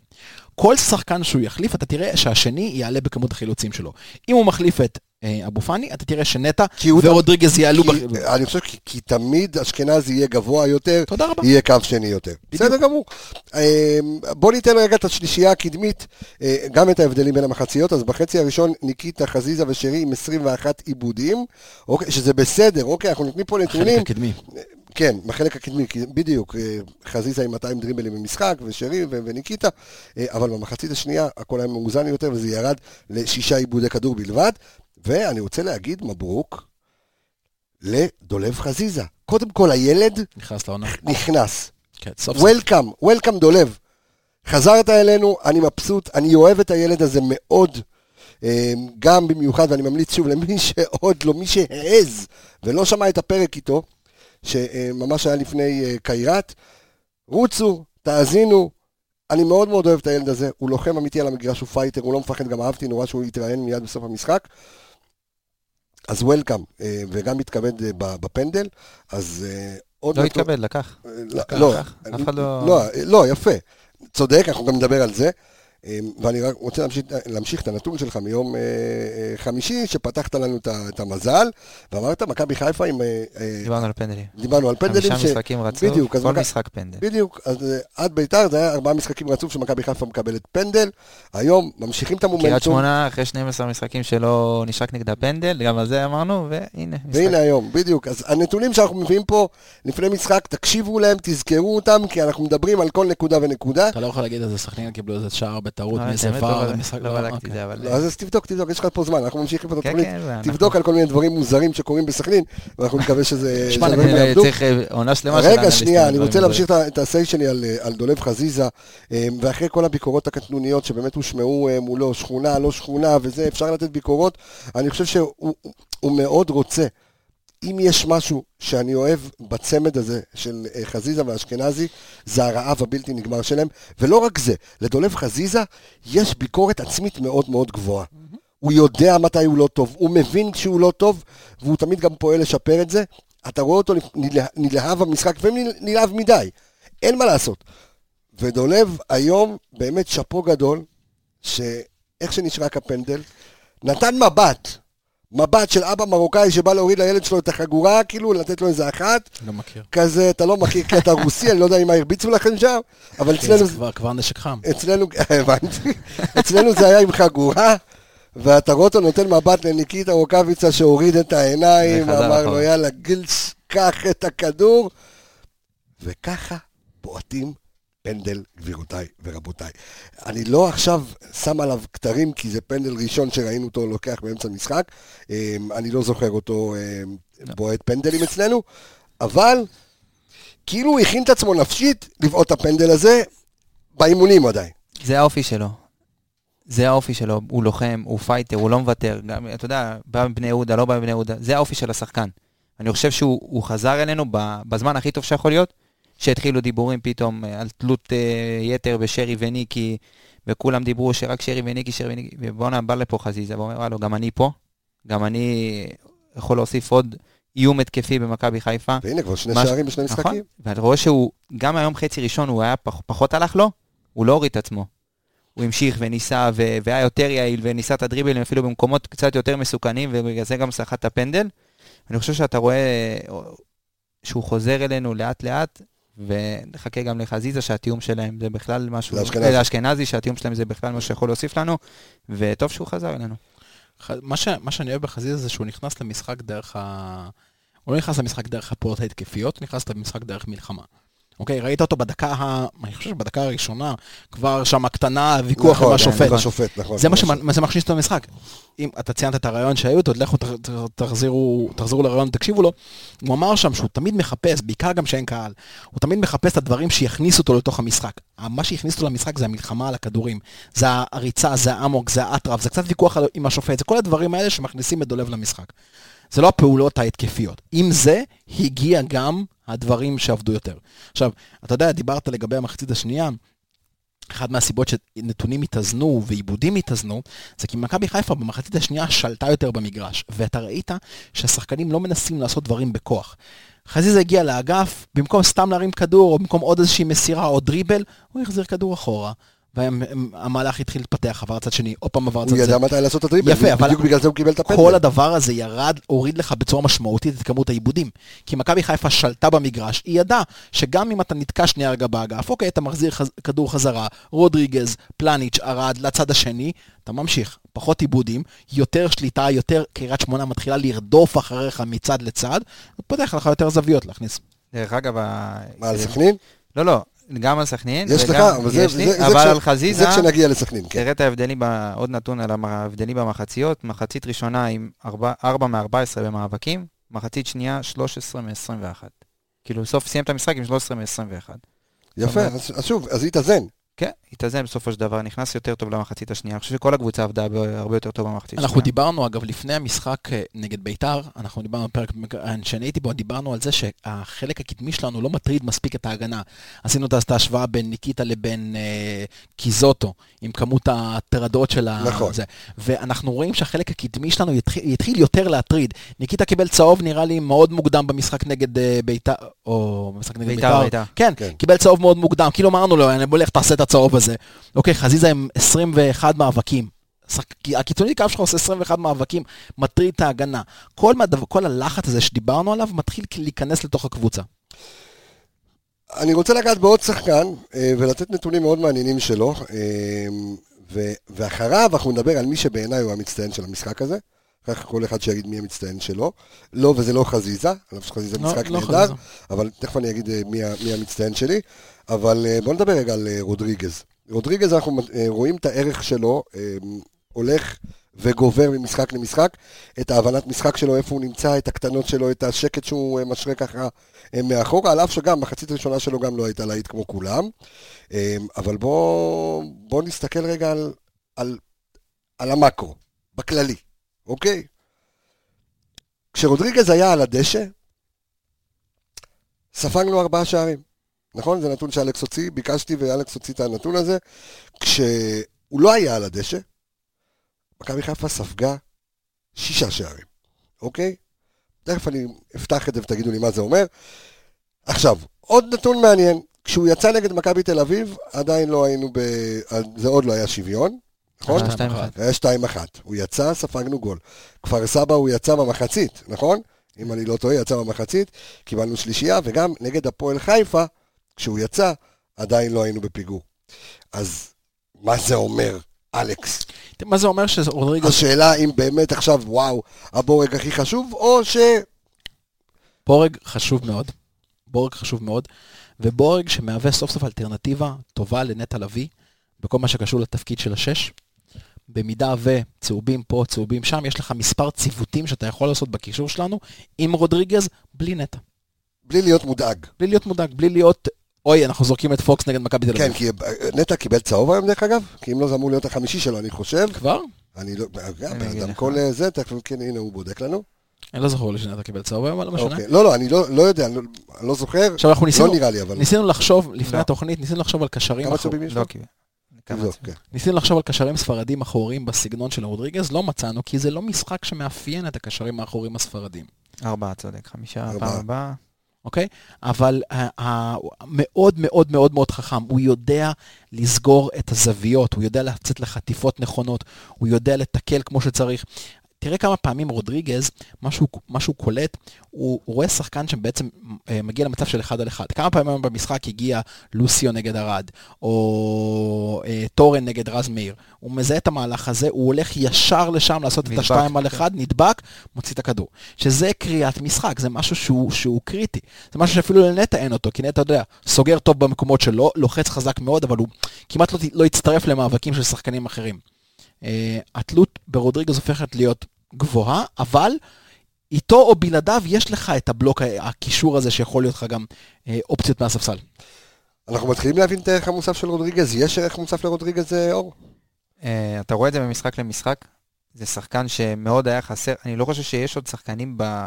כל שחקן שהוא יחליף, אתה תראה שהשני יעלה בכמות החילוצים שלו. אם הוא מחליף את אבו פאני, אתה תראה שנטע ורודריגז יעלו. כי- אני חושב כי- כי תמיד אשכנזי יהיה גבוה יותר. יהיה קו שני יותר. בסדר גמור. אה, בוא ניתן רגע את השלישייה הקדמית, אה, גם את ההבדלים בין המחציות. אז בחצי הראשון ניקיטה, חזיזה ושרי עם 21 עיבודים, אוקיי, שזה בסדר, אוקיי, אנחנו נותנים פה נתונים. חלק הקדמי. כן, בחלק הקדמי, בדיוק, אה, חזיזה עם 200 דריבלים במשחק, ושרי וניקיטה, אה, אבל במחצית השנייה הכל היה מאוזן יותר, וזה ירד לשישה עיבודי כדור בלבד, ואני רוצה להגיד מברוק לדולב חזיזה. קודם כל, הילד נכנס לעונה. נכנס. כן, סוף סוף. Welcome, welcome דולב. חזרת אלינו, אני מבסוט, אני אוהב את הילד הזה מאוד. אה, גם במיוחד, ואני ממליץ שוב למי [laughs] שעוד לא, מי שהעז ולא שמע את הפרק איתו, שממש היה לפני אה, קייראט, רוצו, תאזינו. אני מאוד מאוד אוהב את הילד הזה, הוא לוחם אמיתי על המגרש, הוא פייטר, הוא לא מפחד, גם אהבתי נורא שהוא יתראיין מיד בסוף המשחק. אז וולקאם, וגם התכבד אה, בפנדל, אז אה, עוד לא התכבד, לקח. לא, לא, לקח. אף אחד לא- לא, לא, יפה. צודק, אנחנו גם נדבר על זה. אה, ואני רק רוצה להמשיך, להמשיך את הנתון שלך מיום אה, אה, חמישי, שפתחת לנו את המזל, ואמרת, מכבי חיפה עם... אה, אה, דיברנו על פנדלים. דיברנו על פנדלים. חמישה ש- משחקים רצוף, בדיוק, כל מכבי- משחק פנדל. בדיוק, אז עד ביתר זה היה ארבעה משחקים רצוף שמכבי חיפה מקבלת פנדל. היום ממשיכים את המומנטום. קריית שמונה, אחרי 12 משחקים שלא נשרק נגדה פנדל, גם על זה אמרנו, והנה, משחק. והנה היום, בדיוק. אז הנתונים שאנחנו מביאים פה לפני משחק, תקשיבו להם, תזכרו אותם, כי אנחנו מדברים על כל נקודה ונקודה. אתה לא יכול להגיד איזה סכנין קיבלו איזה שער בטעות, מאיזה ור, לא- משחק לא בדקתי את זה, אבל... לא, אז תבדוק, תבדוק, יש לך פה זמן, אנחנו ממשיכים פה את כן, התוכנית. כן, תבדוק על כל מיני דברים מוזרים שקורים בסכנין, ואנחנו נקווה שזה... [laughs] שמע. צריך אה, עונה שלמה של רגע, שנייה, אני רוצה. להמשיך את ה- את הסיי שלי על, אה, על דולב חזיזה, אה, ואחרי כל הביקורות הקטנוניות שבאמת הושמעו מולו, שכונה, לא שכונה, וזה, אפשר לתת ביקורות, אני חושב שהוא הוא- הוא מאוד רוצה. אם יש משהו שאני אוהב בצמד הזה של אה, חזיזה ואשכנזי, זה הרעב הבלתי נגמר שלהם. ולא רק זה, לדולב חזיזה יש ביקורת עצמית מאוד מאוד גבוהה. הוא יודע מתי הוא לא טוב, הוא מבין כשהוא לא טוב, והוא תמיד גם פועל לשפר את זה. אתה רואה אותו נלה- נלהב במשחק, לפעמים נל- נלהב מדי, אין מה לעשות. ודולב היום באמת שאפו גדול, שאיך שנשרק הפנדל, נתן מבט, מבט של אבא מרוקאי שבא להוריד לילד שלו את החגורה, כאילו לתת לו איזה אחת, לא מכיר. כזה, אתה לא מכיר קטע רוסי, אני לא יודע אם הרביצו לכם שם, אבל אצלנו... זה כבר- נשק חם. אצלנו, [laughs] הבנתי, אצלנו זה היה עם חגורה, ואתה רואה אותו נותן מבט לניקיטה רוקאביצה שהוריד את העיניים, אמר לו. יאללה גילס, קח את הכדור, וככה בועטים פנדל, גבירותיי ורבותיי. אני לא עכשיו שם עליו כתרים, כי זה פנדל ראשון שראינו אותו לוקח באמצע המשחק, אמ, אני לא זוכר אותו אמ, בועט פנדלים אצלנו, אבל כאילו הוא הכין את עצמו נפשית לבעוט את הפנדל הזה, באימונים עדיין. זה האופי שלו. זה האופי שלו, הוא לוחם, הוא פייטר, הוא לא מוותר. גם, אתה יודע, בא מבני יהודה, לא בא מבני יהודה, זה האופי של השחקן. אני חושב שהוא הוא חזר אלינו בזמן הכי טוב שיכול להיות, שהתחילו דיבורים פתאום אה, על תלות אה, יתר בשרי וניקי, וכולם דיברו שרק שרי וניקי, שרי וניקי, ובואנה, בא לפה חזיזה, ואומר, וואלה, גם אני פה, גם אני יכול להוסיף עוד איום התקפי במכבי חיפה. והנה כבר שני שערים בשני נכון, משחקים. ואתה רואה שהוא, גם היום חצי ראשון הוא היה פח, פחות הלך לו, הוא לא הוריד את עצמו. הוא המשיך וניסה ו- והיה יותר יעיל וניסה את הדריבלים אפילו במקומות קצת יותר מסוכנים ובגלל זה גם סחט את הפנדל. אני חושב שאתה רואה אה, שהוא חוזר אלינו לאט לאט ונחכה גם לחזיזה שהתיאום שלהם זה בכלל משהו, לאשכנזי. אה, לאשכנזי שהתיאום שלהם זה בכלל משהו שיכול להוסיף לנו וטוב שהוא חזר אלינו. ח- מה, ש, מה שאני אוהב בחזיזה זה שהוא נכנס למשחק דרך ה... הוא לא נכנס למשחק דרך הפעולות ההתקפיות, הוא נכנס למשחק דרך מלחמה. אוקיי, ראית אותו בדקה ה... אני חושב שבדקה הראשונה, כבר שם קטנה, ויכוח נכון, עם השופט. עם השופט, נכון. זה מה נכון. שמ- זה מכניס אותו למשחק. אם אתה ציינת את הרעיון שהיו, אתה לכו תחזירו תחזרו לרעיון, תקשיבו לו. הוא אמר שם שהוא תמיד מחפש, בעיקר גם שאין קהל, הוא תמיד מחפש את הדברים שיכניסו אותו לתוך המשחק. מה שהכניס אותו למשחק זה המלחמה על הכדורים. זה הריצה, זה האמוק, זה האטרף, זה קצת ויכוח עם השופט, זה כל הדברים האלה שמכניסים את דולב למשחק. זה לא הפעולות ההתקפיות. עם זה הגיע גם הדברים שעבדו יותר. עכשיו, אתה יודע, דיברת לגבי המחצית השנייה, אחת מהסיבות שנתונים התאזנו ועיבודים התאזנו, זה כי מכבי חיפה במחצית השנייה שלטה יותר במגרש, ואתה ראית שהשחקנים לא מנסים לעשות דברים בכוח. חזיזה הגיע לאגף, במקום סתם להרים כדור, או במקום עוד איזושהי מסירה או דריבל, הוא החזיר כדור אחורה. והמהלך התחיל להתפתח, עבר לצד שני, עוד פעם עבר לצד הוא זה. ידע מתי לעשות את הטריפל, יפה, אבל בדיוק בגלל זה הוא קיבל את הפנדל. כל הדבר הזה ירד, הוריד לך בצורה משמעותית את כמות העיבודים. כי מכבי חיפה שלטה במגרש, היא ידעה שגם אם אתה נתקע שנייה רגע באגף, אוקיי, אתה מחזיר חז, כדור חזרה, רודריגז, פלניץ', ארד, לצד השני, אתה ממשיך. פחות עיבודים, יותר שליטה, יותר קריית שמונה מתחילה לרדוף אחריך מצד לצד, ופותח לך יותר זוויות להכניס. דרך אגב, ה- מה, על סכנין? לא, לא, גם על סכנין, יש לך, אבל זה לי, זה- זה אבל כש- על חזיזה, זה כשנגיע לסכנין, כן. תראה את ההבדלים, ב- עוד נתון על ההבדלים במחציות, מחצית ראשונה עם 4 מ-14 במאבקים, מחצית שנייה 13 מ-21. כאילו, בסוף סיים את המשחק עם 13 מ-21. יפה, אז אז שוב, אז התאזן. כן, התאזן בסופו של דבר, נכנס יותר טוב למחצית השנייה. אני חושב שכל הקבוצה עבדה הרבה יותר טוב במחצית אנחנו השנייה. דיברנו, אגב, לפני המשחק אה, נגד ביתר, אנחנו דיברנו בפרק אה, שאני הייתי בו, דיברנו על זה שהחלק הקדמי שלנו לא מטריד מספיק את ההגנה. עשינו את ההשוואה בין ניקיטה לבין אה, קיזוטו, עם כמות הטרדות של ה... נכון. זה. ואנחנו רואים שהחלק הקדמי שלנו יתחיל, יתחיל יותר להטריד. ניקיטה קיבל צהוב, נראה לי, מאוד מוקדם במשחק נגד אה, ביתר, או במשחק נגד ביתר, ביתר. ביתר. כן, כן. קיבל צהוב מאוד מוקדם, כאילו אמרנו לו, "אני- בוא לך תעשה את הצהוב הזה. אוקיי, חזיזה עם 21 מאבקים. הקיצוני קו שלך עושה 21 מאבקים, מטריד את ההגנה. כל, מהדבר, כל הלחץ הזה שדיברנו עליו מתחיל להיכנס לתוך הקבוצה. אני רוצה לגעת בעוד שחקן אה, ולתת נתונים מאוד מעניינים שלו, אה, ו- ואחריו אנחנו נדבר על מי שבעיניי הוא המצטיין של המשחק הזה. כך כל אחד שיגיד מי המצטיין שלו. לא, וזה לא חזיזה, אני חושב שחזיזה לא- משחק לא נהדר. אבל תכף אני אגיד אה, מי, מי המצטיין שלי. אבל אה, בואו נדבר רגע על אה, רודריגז. רודריגז, אנחנו אה, רואים את הערך שלו, הולך וגובר ממשחק למשחק, את ההבנת משחק שלו, איפה הוא נמצא, את הקטנות שלו, את השקט שהוא משרה ככה מאחורה, על אף שגם מחצית ראשונה שלו גם לא הייתה להיט כמו כולם. אבל בואו בוא נסתכל רגע על, על, על המקרו, בכללי, אוקיי? כשרודריגז היה על הדשא, ספגנו ארבעה שערים. נכון? זה נתון שאלכס הוציא, ביקשתי ואלכס הוציא את הנתון הזה. כשהוא לא היה על הדשא, מכבי חיפה ספגה שישה שערים, אוקיי? תכף אני אפתח את זה ותגידו לי מה זה אומר. עכשיו, עוד נתון מעניין, כשהוא יצא נגד מכבי תל אביב, עדיין לא היינו ב... זה עוד לא היה שוויון, נכון? היה שתיים אחת. היה שתיים אחת. הוא יצא, ספגנו גול. כפר סבא הוא יצא במחצית, נכון? אם אני לא טועה, יצא במחצית, קיבלנו שלישייה, וגם נגד הפועל חיפה, כשהוא יצא, עדיין לא היינו בפיגור. אז מה זה אומר, אלכס? מה זה אומר שרודריגז השאלה אם באמת עכשיו, וואו, הבורג הכי חשוב, או ש... בורג חשוב מאוד, בורג חשוב מאוד, ובורג שמהווה סוף סוף אלטרנטיבה טובה לנטע לביא, בכל מה שקשור לתפקיד של השש. במידה וצהובים פה, צהובים שם, יש לך מספר ציוותים שאתה יכול לעשות בקישור שלנו עם רודריגז, בלי נטע. בלי להיות מודאג. בלי להיות מודאג, בלי להיות, אוי, אנחנו זורקים את פוקס נגד מכבי תל כן, אביב. כי נטע קיבל צהוב היום דרך אגב, כי אם לא זה אמור להיות החמישי שלו, אני חושב. כבר? אני לא, בן אגיד אדם. כל אה, זה, תכף כן, הנה הוא בודק לנו. אני לא זוכר לי שנטע קיבל צהוב היום, אבל לא משנה. אוקיי. לא, לא, אני לא לא יודע, אני לא- אני לא זוכר. עכשיו אנחנו לא נראה לי, אבל... ניסינו לחשוב, לפני לא. התוכנית, ניסינו לחשוב על קשרים כמה צהובים יש לו? כן. ניסינו לחשוב על קשרים ספרדים אחוריים בסגנון של רודריגז, לא מצאנו, כי זה לא משחק שמאפיין את הקשרים האחוריים הספרדים. ארבעה, צודק, חמישה, ארבעה. פעם הבאה. אוקיי? אבל ה- ה- הוא מאוד מאוד מאוד מאוד חכם. הוא יודע לסגור את הזוויות, הוא יודע לצאת לחטיפות נכונות, הוא יודע לתקל כמו שצריך. תראה כמה פעמים רודריגז, מה שהוא, קולט, הוא, רואה שחקן שבעצם אה, מגיע למצב של אחד על אחד. כמה פעמים במשחק הגיע לוסיו נגד ארד, או אה, טורן נגד רז מאיר. הוא מזהה את המהלך הזה, הוא הולך ישר לשם לעשות את נדבק, השתיים על כן. אחד, נדבק, מוציא את הכדור. שזה קריאת משחק, זה משהו שהוא, שהוא קריטי. זה משהו שאפילו לנטע אין אותו, כי נטע, אתה יודע, סוגר טוב במקומות שלו, לוחץ חזק מאוד, אבל הוא כמעט לא, לא הצטרף למאבקים של שחקנים אחרים. Uh, התלות ברודריגז הופכת להיות גבוהה, אבל איתו או בלעדיו יש לך את הבלוק, הקישור הזה שיכול להיות לך גם uh, אופציות מהספסל. אנחנו מתחילים להבין את הערך המוסף של רודריגז. יש ערך מוסף לרודריגז, אה, אור? אה, אתה רואה את זה ממשחק למשחק, זה שחקן שמאוד היה חסר, אני לא חושב שיש עוד שחקנים ב,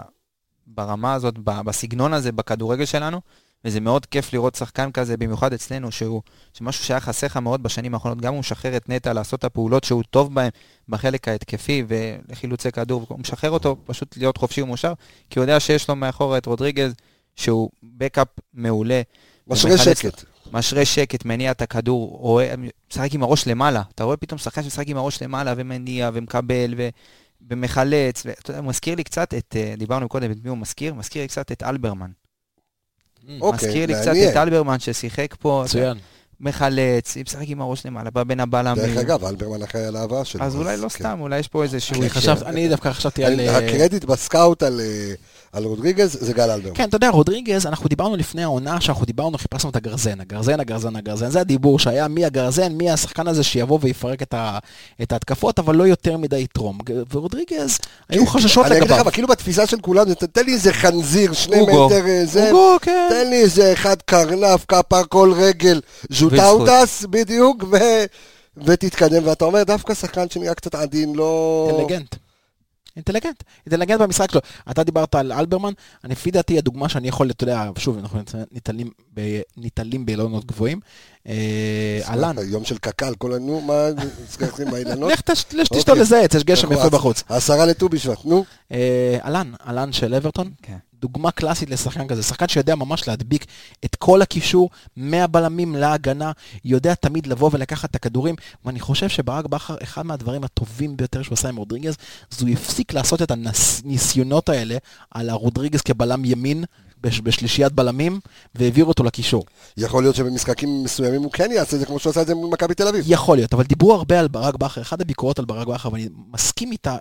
ברמה הזאת, בסגנון הזה, בכדורגל שלנו, וזה מאוד כיף לראות שחקן כזה, במיוחד אצלנו, שהוא, שמשהו שהיה חסר לך מאוד בשנים האחרונות, גם הוא משחרר את נטע לעשות את הפעולות שהוא טוב בהן בחלק ההתקפי ולחילוצי כדור, הוא משחרר אותו פשוט להיות חופשי ומאושר, כי הוא יודע שיש לו מאחורה את רודריגז, שהוא בקאפ מעולה. משרה שקט. משרה שקט, מניע את הכדור, רואה, משחק עם הראש למעלה. אתה רואה פתאום שחקן שמשחק עם הראש למעלה ומניע ומקבל ו... ומחלץ, ואתה יודע, הוא מזכיר לי קצת את, אה, דיברנו קודם, את מי הוא מזכיר? מזכיר לי קצת את אלברמן. אוקיי, מזכיר לי קצת. את אלברמן ששיחק פה, מצוין. מחלץ, משחק עם הראש למעלה, בא בין הבלמים. דרך אגב, אלברמן אחראי על ההעברה שלו. אז אולי לא כן. סתם, אולי יש פה. אני חשבתי- אני דווקא חשבתי על... אני- אה, הקרדיט בסקאוט על, אה, על רודריגז זה גל אלברמן. כן, אתה יודע, רודריגז, אנחנו דיברנו לפני העונה, שאנחנו דיברנו, חיפשנו את הגרזן, הגרזן, הגרזן, הגרזן. זה הדיבור שהיה מי הגרזן, מי השחקן הזה שיבוא ויפרק את, ה, את ההתקפות, אבל לא יותר מדי יתרום. ורודריגז, היו חששות אני אגיד לך, לגביו. אבל כאילו בתפיסה של כולם, זה, תן לי איזה חנזיר, שני אוגו. מטר, אה, זה, אוגו, כן. תן לי איזה אחד קרנף, כפה כל רגל, ז'וטאוטס, בדיוק, ו... ותתקדם, ואתה אומר, דווקא שחקן שנראה קצת עדין, לא... אינטליגנט. אינטליגנט, אינטליגנט במשחק שלו. אתה דיברת על אלברמן, אני לפי דעתי הדוגמה שאני יכול, אתה יודע, שוב, אנחנו ניטלים ב- ניטלים באילונות גבוהים. אה, אהלן, יום של קק"ל, כל נו, מה, נזכרתי באילנות? לך תש- לך תשתול אוקיי. איזה עץ, יש גשם יפה בחוץ. העשרה לט"ו בשבט, נו. אה, אהלן, אהלן של אברטון, כן. דוגמה קלאסית לשחקן כזה, שחקן שיודע ממש להדביק את כל הקישור, מהבלמים להגנה, יודע תמיד לבוא ולקחת את הכדורים, ואני חושב שברק בכר, אחד מהדברים הטובים ביותר שהוא עשה עם רודריגז, זה הוא הפסיק לעשות את הניסיונות האלה על הרודריגז כבלם ימין, בש- בשלישיית בלמים, והעביר אותו לקישור. יכול להיות שבמשחקים מסוימים הוא כן יעשה את זה כמו שהוא עשה את זה מול מכבי תל אביב. יכול להיות, אבל דיברו הרבה על ברק בכר, אחת הביקורות על ברק בכר, ואני מסכים איתה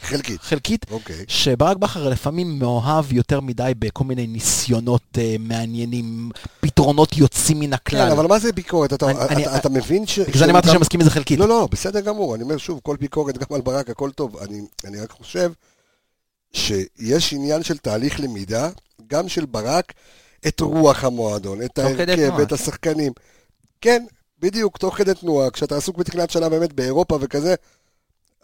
חלקית. בחלקית, אוקיי. שברק בכר לפעמים מאוהב יותר מדי בכל מיני ניסיונות אה, מעניינים, פתרונות יוצאים מן הכלל. כן, אבל מה זה ביקורת? אתה- אני- אתה- אני- אתה מבין ש... בגלל זה אני אמרתי שאני מסכים עם זה חלקית. לא, לא, בסדר גמור. אני אומר שוב, כל ביקורת גם על ברק, הכל טוב. אני, אני רק חושב שיש עניין של תהליך למידה, גם של ברק, את רוח המועדון, את ההרכב. את השחקנים. כן, בדיוק, תוך כדי תנועה, כשאתה עסוק בתחילת שנה באמת באירופה וכזה,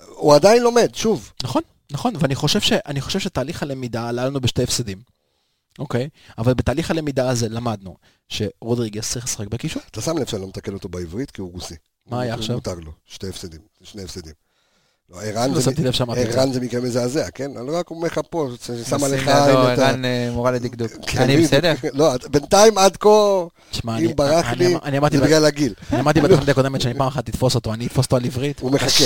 הוא עדיין לומד, שוב. נכון, נכון, ואני חושב, ש, חושב שתהליך הלמידה עלה לנו בשתי הפסדים. אוקיי? אבל בתהליך הלמידה הזה למדנו שרודריגס צריך לשחק בקישור. אתה שם לב שאני לא מתקן אותו בעברית, כי הוא רוסי. מה היה עכשיו? מותר לו, שתי הפסדים, שני הפסדים. לא, ערן לא זה-. ערן מקרה מזעזע, כן? אני רק אומר לך פה, שים עליך עין את ה... ערן אה, מורה לדקדוק. כן, אני. בסדר? לא, בינתיים עד כה, אם ברח לי, זה בגלל הגיל. אני אמרתי בתוכנית הקודמת שאני פעם אחת תתפוס אותו, אני אתפוס אותו על עברית. הוא מחכה.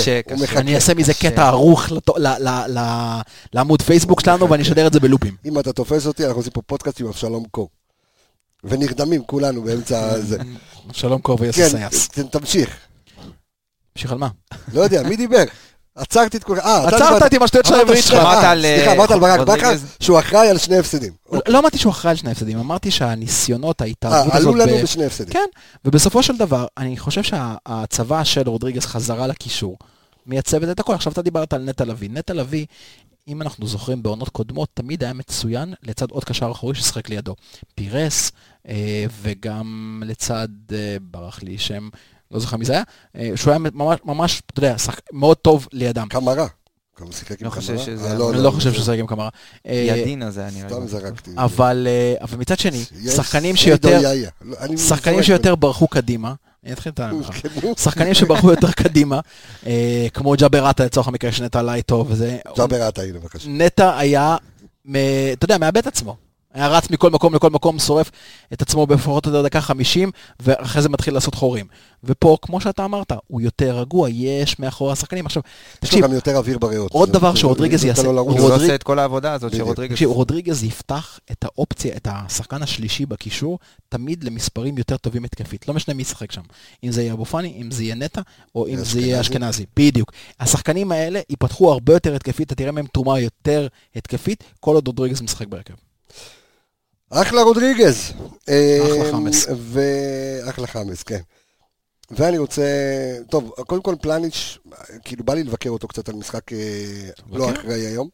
אני אעשה מזה. קטע ערוך לת- ל- ל- ל- לעמוד פייסבוק שלנו ואני אשדר את זה בלופים. אם אתה תופס אותי, אנחנו עושים פה פודקאסט עם אבשלום קור. ונרדמים כולנו באמצע הזה. שלום קור ויוסי כן, סייס. ת- תמשיך. תמשיך על מה? לא יודע, מי דיבר? עצרתי את כל... אה, עצרת אותי עם השטויות של העברית שלך. אמרת אה, על, סליחה, אה, אמרת על ברק בכר? שהוא אחראי על שני הפסדים. לא- לא אמרתי שהוא אחראי על שני הפסדים, אמרתי שהניסיונות, אה, ההתערבות עלו הזאת... לנו ב- בשני הפסדים. כן, ובסופו של דבר, אני חושב שההצבה של רודריגז חזרה לקישור, מייצבת את הכל. עכשיו אתה דיברת על נטע לביא. נטע לביא, אם אנחנו זוכרים בעונות קודמות, תמיד היה מצוין לצד עוד קשר אחורי ששיחק לידו. פירס, אה, וגם לצד, אה, ברח לי שם, לא זוכר מי זה היה, אה, שהוא היה ממש, ממש, אתה יודע, שחק, מאוד טוב לידם. קמרה. גם שיחק עם לא קמרה. אה, לא, אני לא חושב שזה גם כמרה. אה, ידין זה היה נראה סתם. זרקתי. אבל, אבל מצד שני, שחקנים שיותר. לא, אני שחקנים שיותר ברחו קדימה, אני אתחיל את ה... אותו. נו. שחקנים שברחו יותר קדימה, כמו ג'אבר עטה לצורך המקרה שנטע עלה איתו, וזה... ג'אבר עטה, הנה בבקשה. נטע היה, אתה יודע, מאבד עצמו. היה רץ מכל מקום לכל מקום, שורף את עצמו בפחות או יותר דקה 50, ואחרי זה מתחיל לעשות חורים. ופה, כמו שאתה אמרת, הוא יותר רגוע, יש מאחורי השחקנים. עכשיו, יש לו תקשיב, גם יותר אוויר בריאות. עוד דבר שרודריגז יעשה. הוא לא רודריג- עושה את כל העבודה הזאת. שרודריגז... תקשיב, רודריגז יפתח את האופציה, את השחקן השלישי בקישור, תמיד למספרים יותר טובים התקפית. לא משנה מי ישחק שם. אם זה יהיה אבו פאני, אם זה יהיה נטע, או אם זה יהיה אשכנזי. אשכנזי. בדיוק. השחקנים האלה ייפתחו הרבה יותר התקפית, אתה תראה מהם תרומה יותר התקפית, כל עוד רודריגז משחק בהרכב. אחלה רודריגז. אחלה אה, חמאס. ואחלה חמאס, כן. ואני רוצה, טוב, קודם כל פלניץ', כאילו בא לי לבקר אותו קצת על משחק אה, לא? אחראי היום.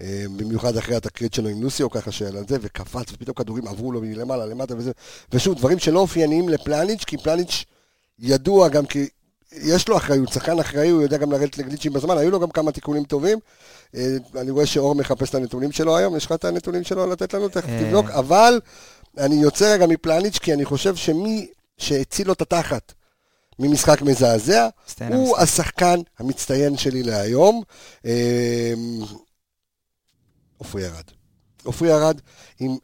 אה, במיוחד אחרי התקרית שלו עם נוסיו, ככה שעל זה, וקפץ, ופתאום כדורים עברו לו מלמעלה למטה וזה. ושוב, דברים שלא אופייניים לפלניץ', כי פלניץ' ידוע גם כי יש לו אחריות, שחקן אחראי, הוא יודע גם לרדת לגליצ'ים בזמן, היו לו גם כמה תיקונים טובים. אה, אני רואה שאור מחפש את הנתונים שלו היום, יש לך את הנתונים שלו לתת לנו? תכף אה. תבדוק, אבל אני יוצא רגע מפלניץ', כי אני חושב שמי שהציל לו את התחת ממשחק מזעזע, הוא. השחקן המצטיין שלי להיום. אה, עופרי ארד. עופרי ארד עם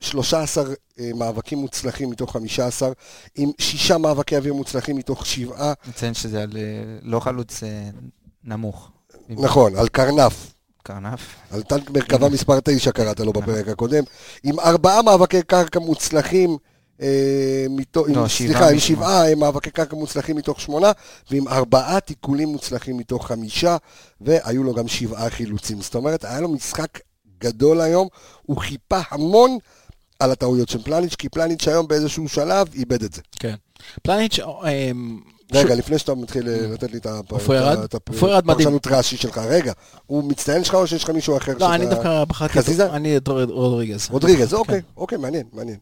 13 אה, מאבקים מוצלחים מתוך 15, עם שישה מאבקי אוויר מוצלחים מתוך שבעה, נציין שזה על אה, לא חלוץ אה, נמוך. נכון, על קרנף. קרנף. על טנק מרכבה [laughs] מספר 9 קראת לו בפרק הקודם, עם ארבעה מאבקי קרקע מוצלחים, לא, סליחה, עם שבעה מאבקי קרקע מוצלחים מתוך שמונה, ועם ארבעה תיקולים מוצלחים מתוך חמישה, והיו לו גם שבעה חילוצים. זאת אומרת, היה לו משחק גדול היום, הוא חיפה המון על הטעויות של פלניץ', כי פלניץ' היום באיזשהו שלב איבד את זה. כן. פלניץ', אה, רגע, לפני שאתה מתחיל אה, לתת לי את ה- ירד? ירד מדהים. הפרשנות רש"י שלך, רגע, הוא מצטיין שלך או שיש לך מישהו אחר לא, אני דווקא בחרתי, חזיזה? אני את רודריגז. רודריגז. אוקיי, אוקיי, מעניין, מעניין.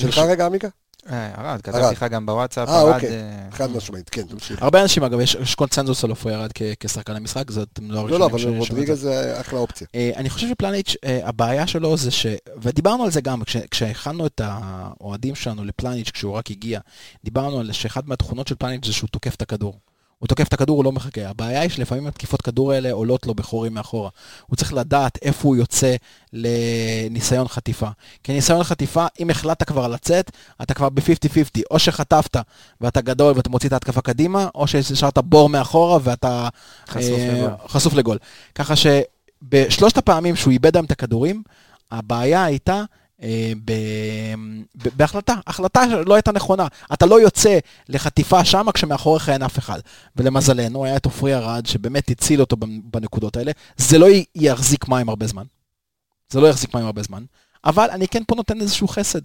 שלך רגע, עמיקה? אה, ארד, ארד. כתבתי לך גם בוואטסאפ, אה, ארד... אוקיי, אה, חד משמעית, כן, תמשיך. הרבה אנשים, אגב, יש יש קונצנזוס על עופרי ירד כשחקן המשחק, זאת לא לא, הראשונים לא, אבל ש- שמעו את זה. זה אחלה אופציה. אה, אני חושב שפלניץ', הבעיה שלו זה ש... ודיברנו על זה גם, כש- כשהכנו את האוהדים שלנו לפלניץ' כשהוא רק הגיע, דיברנו על שאחת מהתכונות של פלניץ' זה שהוא תוקף את הכדור. הוא תוקף את הכדור, הוא לא מחכה. הבעיה היא שלפעמים התקיפות כדור האלה עולות לו בחורים מאחורה. הוא צריך לדעת איפה הוא יוצא לניסיון חטיפה. כי ניסיון חטיפה, אם החלטת כבר לצאת, אתה כבר ב-50-50. או שחטפת ואתה גדול ואתה מוציא את ההתקפה קדימה, או שהשארת בור מאחורה ואתה חשוף אה, לגול. חשוף לגול. ככה שבשלושת הפעמים שהוא איבד היום את הכדורים, הבעיה הייתה. בהחלטה, החלטה שלא הייתה נכונה. אתה לא יוצא לחטיפה שמה כשמאחוריך אין אף אחד. ולמזלנו, היה את עופרי ארד שבאמת הציל אותו בנקודות האלה. זה לא יחזיק מים הרבה זמן. זה לא יחזיק מים הרבה זמן. אבל אני כן פה נותן איזשהו חסד.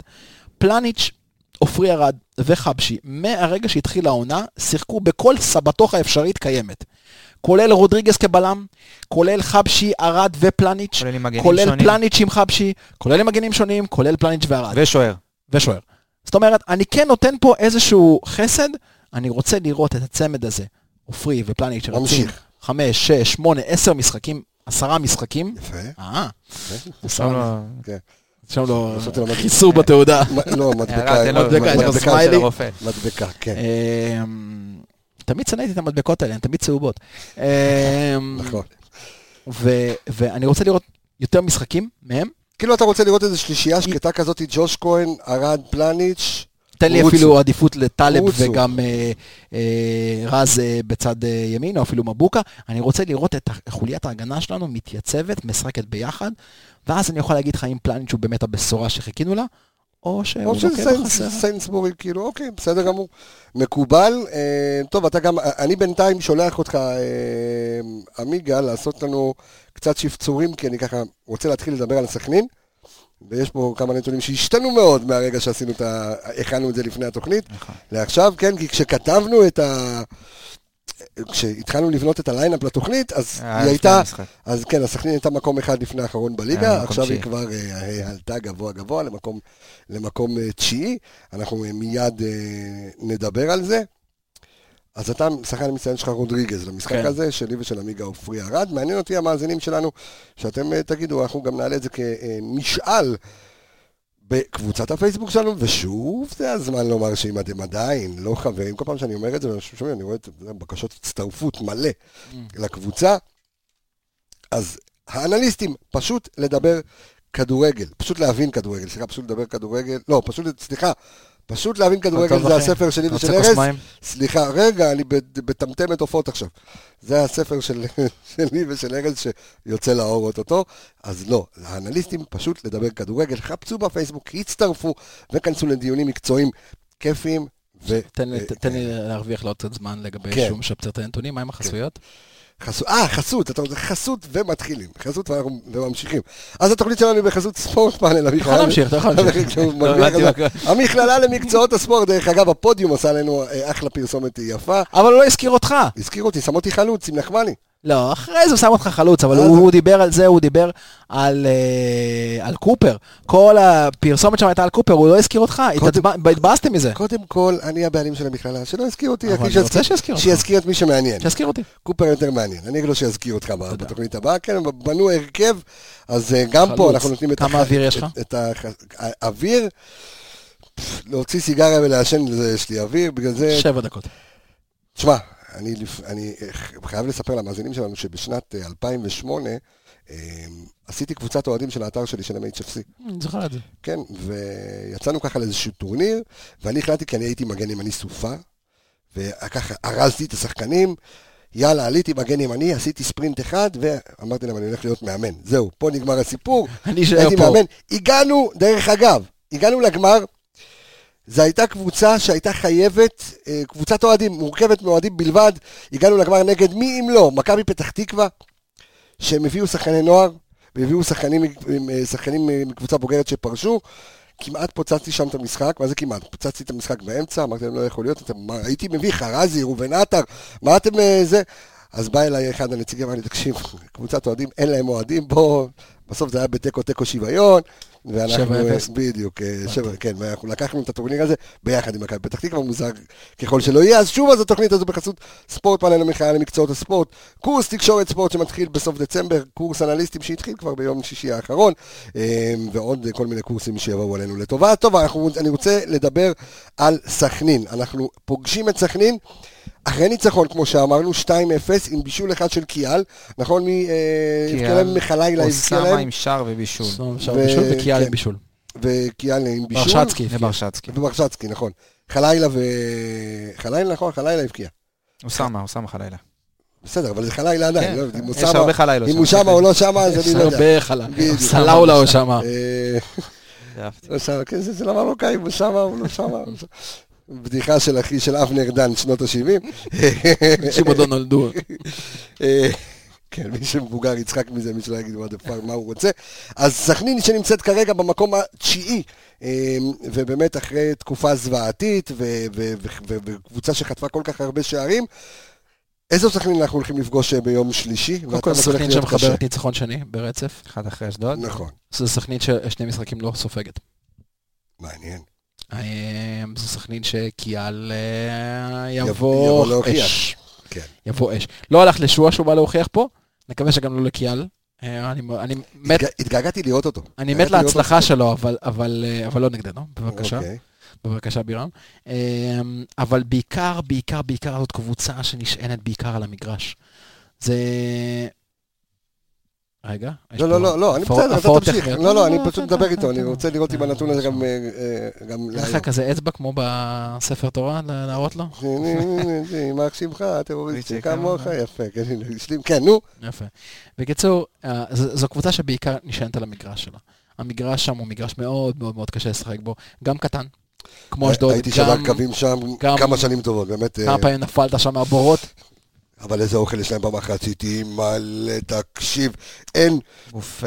פלניץ', עופרי ארד וחבשי, מהרגע שהתחילה העונה, שיחקו בכל סבתוך האפשרית קיימת. כולל רודריגז כבלם, כולל חבשי, ארד ופלניץ', כולל עם כולל שונים. פלניץ' עם חבשי, כולל עם מגנים שונים, כולל פלניץ' וארד. ושוער. ושוער. זאת אומרת, אני כן נותן פה איזשהו חסד, אני רוצה לראות את הצמד הזה, עופרי ופלניץ' שרצים. חמש, שש, שמונה, עשר משחקים, עשרה משחקים. יפה. אה, שם לו- כן. שם לו מדבקה. חיסור בתעודה. מ- לא, מדבקה. תן לו מדבקה, מדבקה. מדבקה, כן. תמיד שנאתי את המדבקות האלה, הן תמיד צהובות. אמ, נכון. ואני רוצה לראות יותר משחקים מהם. כאילו אתה רוצה לראות איזו שלישייה שקטה כזאת, ג'וש כהן, ארד פלניץ', תן לי. אפילו עדיפות לטלב. וגם אה, אה, רז אה, בצד ימין, או אפילו מבוקה. אני רוצה לראות את חוליית ההגנה שלנו מתייצבת, משחקת ביחד, ואז אני יכול להגיד לך אם פלניץ' הוא באמת הבשורה שחיכינו לה, או שהוא או של לוקה סיינס- בחסר. סיינסבורי, כאילו, אוקיי, בסדר גמור. מקובל. אה, טוב, אתה גם, אני בינתיים שולח אותך, אה, עמיגה, לעשות לנו קצת שפצורים, כי אני ככה רוצה להתחיל לדבר על סכנין. ויש פה כמה נתונים שהשתנו מאוד מהרגע שעשינו את ה... הכנו את זה לפני התוכנית. נכון. לעכשיו, כן, כי כשכתבנו את ה... כשהתחלנו לבנות את ה lineup לתוכנית, אז היה היא הייתה. אז כן, הסכנין הייתה מקום אחד לפני האחרון בליגה, מקום עכשיו היא. כבר אה, עלתה גבוה גבוה למקום, אה, תשיעי, אנחנו אה, מיד אה, נדבר על זה. אז אתה, שחקן המצטיין שלך רודריגז למשחק כן. הזה, שלי ושל עמיגה עופרי ארד. מעניין אותי המאזינים שלנו, שאתם אה, תגידו, אנחנו גם נעלה את זה כמשאל בקבוצת הפייסבוק שלנו, ושוב, זה הזמן לומר שאם אתם עדיין לא חברים, כל פעם שאני אומר את זה, ואנשים שומעים, אני רואה את בקשות הצטרפות מלא לקבוצה, אז האנליסטים, פשוט לדבר כדורגל, פשוט להבין כדורגל, סליחה, פשוט לדבר כדורגל, לא, פשוט, סליחה, פשוט להבין כדורגל זה. הספר שלי ושל ארז. סליחה, רגע, אני בטמטמת עופות עכשיו. זה הספר של, [laughs] שלי ושל ארז שיוצא לאור אוטוטו. אז לא, האנליסטים פשוט לדבר כדורגל, חפשו בפייסבוק, הצטרפו וכנסו לדיונים מקצועיים כיפיים. ו- תן לי- להרוויח לו קצת זמן לגבי כן. שהוא משפצר את הנתונים, מה עם החסויות? חסות, אה, חסות, אתה רוצה חסות ומתחילים, חסות ואנחנו וממשיכים. אז התוכנית שלנו היא בחסות ספורט פאנל, אתה יכול להמשיך, אתה יכול להמשיך. [laughs] לא הבנתי חזק. המכללה למקצועות הספורט, דרך אגב, הפודיום עשה לנו אה, אחלה פרסומת יפה. אבל הוא לא הזכיר אותך. הזכיר אותי, שם אותי חלוץ עם נחמני. לא, אחרי זה הוא שם אותך חלוץ, אבל אז- הוא הוא דיבר על זה, הוא דיבר על אה, על קופר. כל הפרסומת שם הייתה על קופר, הוא לא הזכיר אותך, התבאסתם מזה. קודם כל, אני הבעלים של המכללה, שלא הזכיר אותי, אבל אני רוצה שיזכיר אותך. שיזכיר את מי שמעניין. שיזכיר אותי. קופר יותר מעניין, אני אגיד לו שיזכיר אותך בתוכנית הבאה, כן, בנו הרכב, אז אה, גם פה. אנחנו נותנים את... כמה אוויר יש לך? את- האוויר, להוציא סיגריה ולעשן, יש לי אוויר, בגלל זה... שבע דקות. תשמע, אני, אני אה, חייב לספר למאזינים שלנו שבשנת אה, 2008 אה, עשיתי קבוצת אוהדים של האתר שלי, של MHFC. אני זוכר את זה. כן, ויצאנו ככה לאיזשהו טורניר, ואני החלטתי כי אני הייתי מגן ימני סופה, וככה ארזתי את השחקנים, יאללה, עליתי מגן ימני, עשיתי ספרינט אחד, ואמרתי להם, אני הולך להיות מאמן. זהו, פה נגמר הסיפור. [laughs] אני אשאר הייתי פה. מאמן. הגענו, דרך אגב, הגענו לגמר, זו הייתה קבוצה שהייתה חייבת, אה, קבוצת אוהדים, מורכבת מאוהדים בלבד, הגענו לגמר נגד מי אם לא, מכבי פתח תקווה, שהם הביאו שחקני נוער, והביאו שחקנים, אה, שחקנים אה, מקבוצה בוגרת שפרשו, כמעט פוצצתי שם את המשחק, מה זה כמעט? פוצצתי את המשחק באמצע, אמרתי להם, לא יכול להיות, אתם, מה, הייתי מביא חרזי, ראובן עטר, מה אתם זה? אז בא אליי אחד הנציגים, אמר לי, תקשיב, קבוצת אוהדים, אין להם אוהדים, בוא, בסוף זה היה בתיקו תיקו שוויון, ואנחנו. בדיוק, אה, שבע, כן, ואנחנו לקחנו את הטורניר הזה ביחד עם מכבי פתח תקווה, מוזר ככל שלא יהיה, אז שוב אז התוכנית הזו בחסות ספורט פאנל המכללה למקצועות הספורט, קורס תקשורת ספורט שמתחיל בסוף דצמבר, קורס אנליסטים שהתחיל כבר ביום שישי האחרון, אה, ועוד כל מיני קורסים שיבואו עלינו לטובה. טוב, אנחנו, אני רוצה לדבר על סכנין. אנחנו פוגשים את סכנין אחרי ניצחון, כמו שאמרנו, 2-0 עם בישול אחד של קיאל, נכון? מי אה, הבקיע להם מחלילה, הבקיע אוסאמה להם, עם שער ובישול. אפשר ו- בישול וקיאל כן. עם בישול. וקיאל עם בישול. ברשצקי. וברשצקי. וברשצקי, נכון. חלילה ו... חלילה, נכון, חלילה הבקיע. אוסאמה, אוסאמה חלילה. בסדר, אבל זה חלילה עדיין, כן, לא, אם הוא יש שמה- הרבה חלילות אם. הוא שמה או לא שמה, אז יש אני לא יודע. הרבה חלה. בדיוק. סלאולה הוא שמה. אה, אהבתי. לא שמה, כן, זה של המרוקאים, הוא שמה, הוא לא שמה. בדיחה של אחי של אבנר דן, שנות ה-70. אנשים עוד לא נולדו. כן, מי שמבוגר יצחק מזה, מי שלא יגיד מה fuck, מה הוא רוצה. אז סכנין שנמצאת כרגע במקום התשיעי, אה, ובאמת אחרי תקופה זוועתית, ו- ו- ו- ו- וקבוצה שחטפה כל כך הרבה שערים, איזו סכנין אנחנו הולכים לפגוש אה, ביום שלישי? קודם כל סכנין. שמחברת ניצחון שני ברצף. אחד אחרי אשדוד. נכון, זו סכנין ששני משחקים לא סופגת. מעניין. אה, זו סכנין שקיאל אה, יבוא. אש. כן. יבוא אש. לא הלך לשועה שהוא בא להוכיח פה, נקווה שגם לא לקיאל. אה, אני אני מת- התג- התגעגעתי לראות אותו. אני מת להצלחה. שלו, אבל- אבל אה, אבל לא נגדנו, בבקשה. אוקיי. בבקשה בירם. אמ, אבל בעיקר, בעיקר, בעיקר זאת קבוצה שנשענת בעיקר על המגרש. זה... רגע. יש לא, לא, לא, לא, אני בסדר, אתה תמשיך. לא, לא, אני פשוט מדבר איתו, אני רוצה לראות אם הנתון הזה גם... אה, אה, גם אין לך. כזה אצבע כמו בספר תורה להראות לו? יימח שמך, טרוריסטי, איציק, כמוך, כמה? יפה, כן, הנה, השלים, כן, נו. יפה. בקיצור, אה, זו קבוצה שבעיקר נשענת על המגרש שלה. המגרש שם הוא מגרש מאוד מאוד מאוד קשה לשחק בו, גם קטן, כמו אשדוד, הייתי גם שבר קווים שם כמה שנים טובות, באמת. אה, כמה פעמים נפלת שם מהבורות. אבל איזה אוכל יש להם במחצית, מלא, תקשיב, אין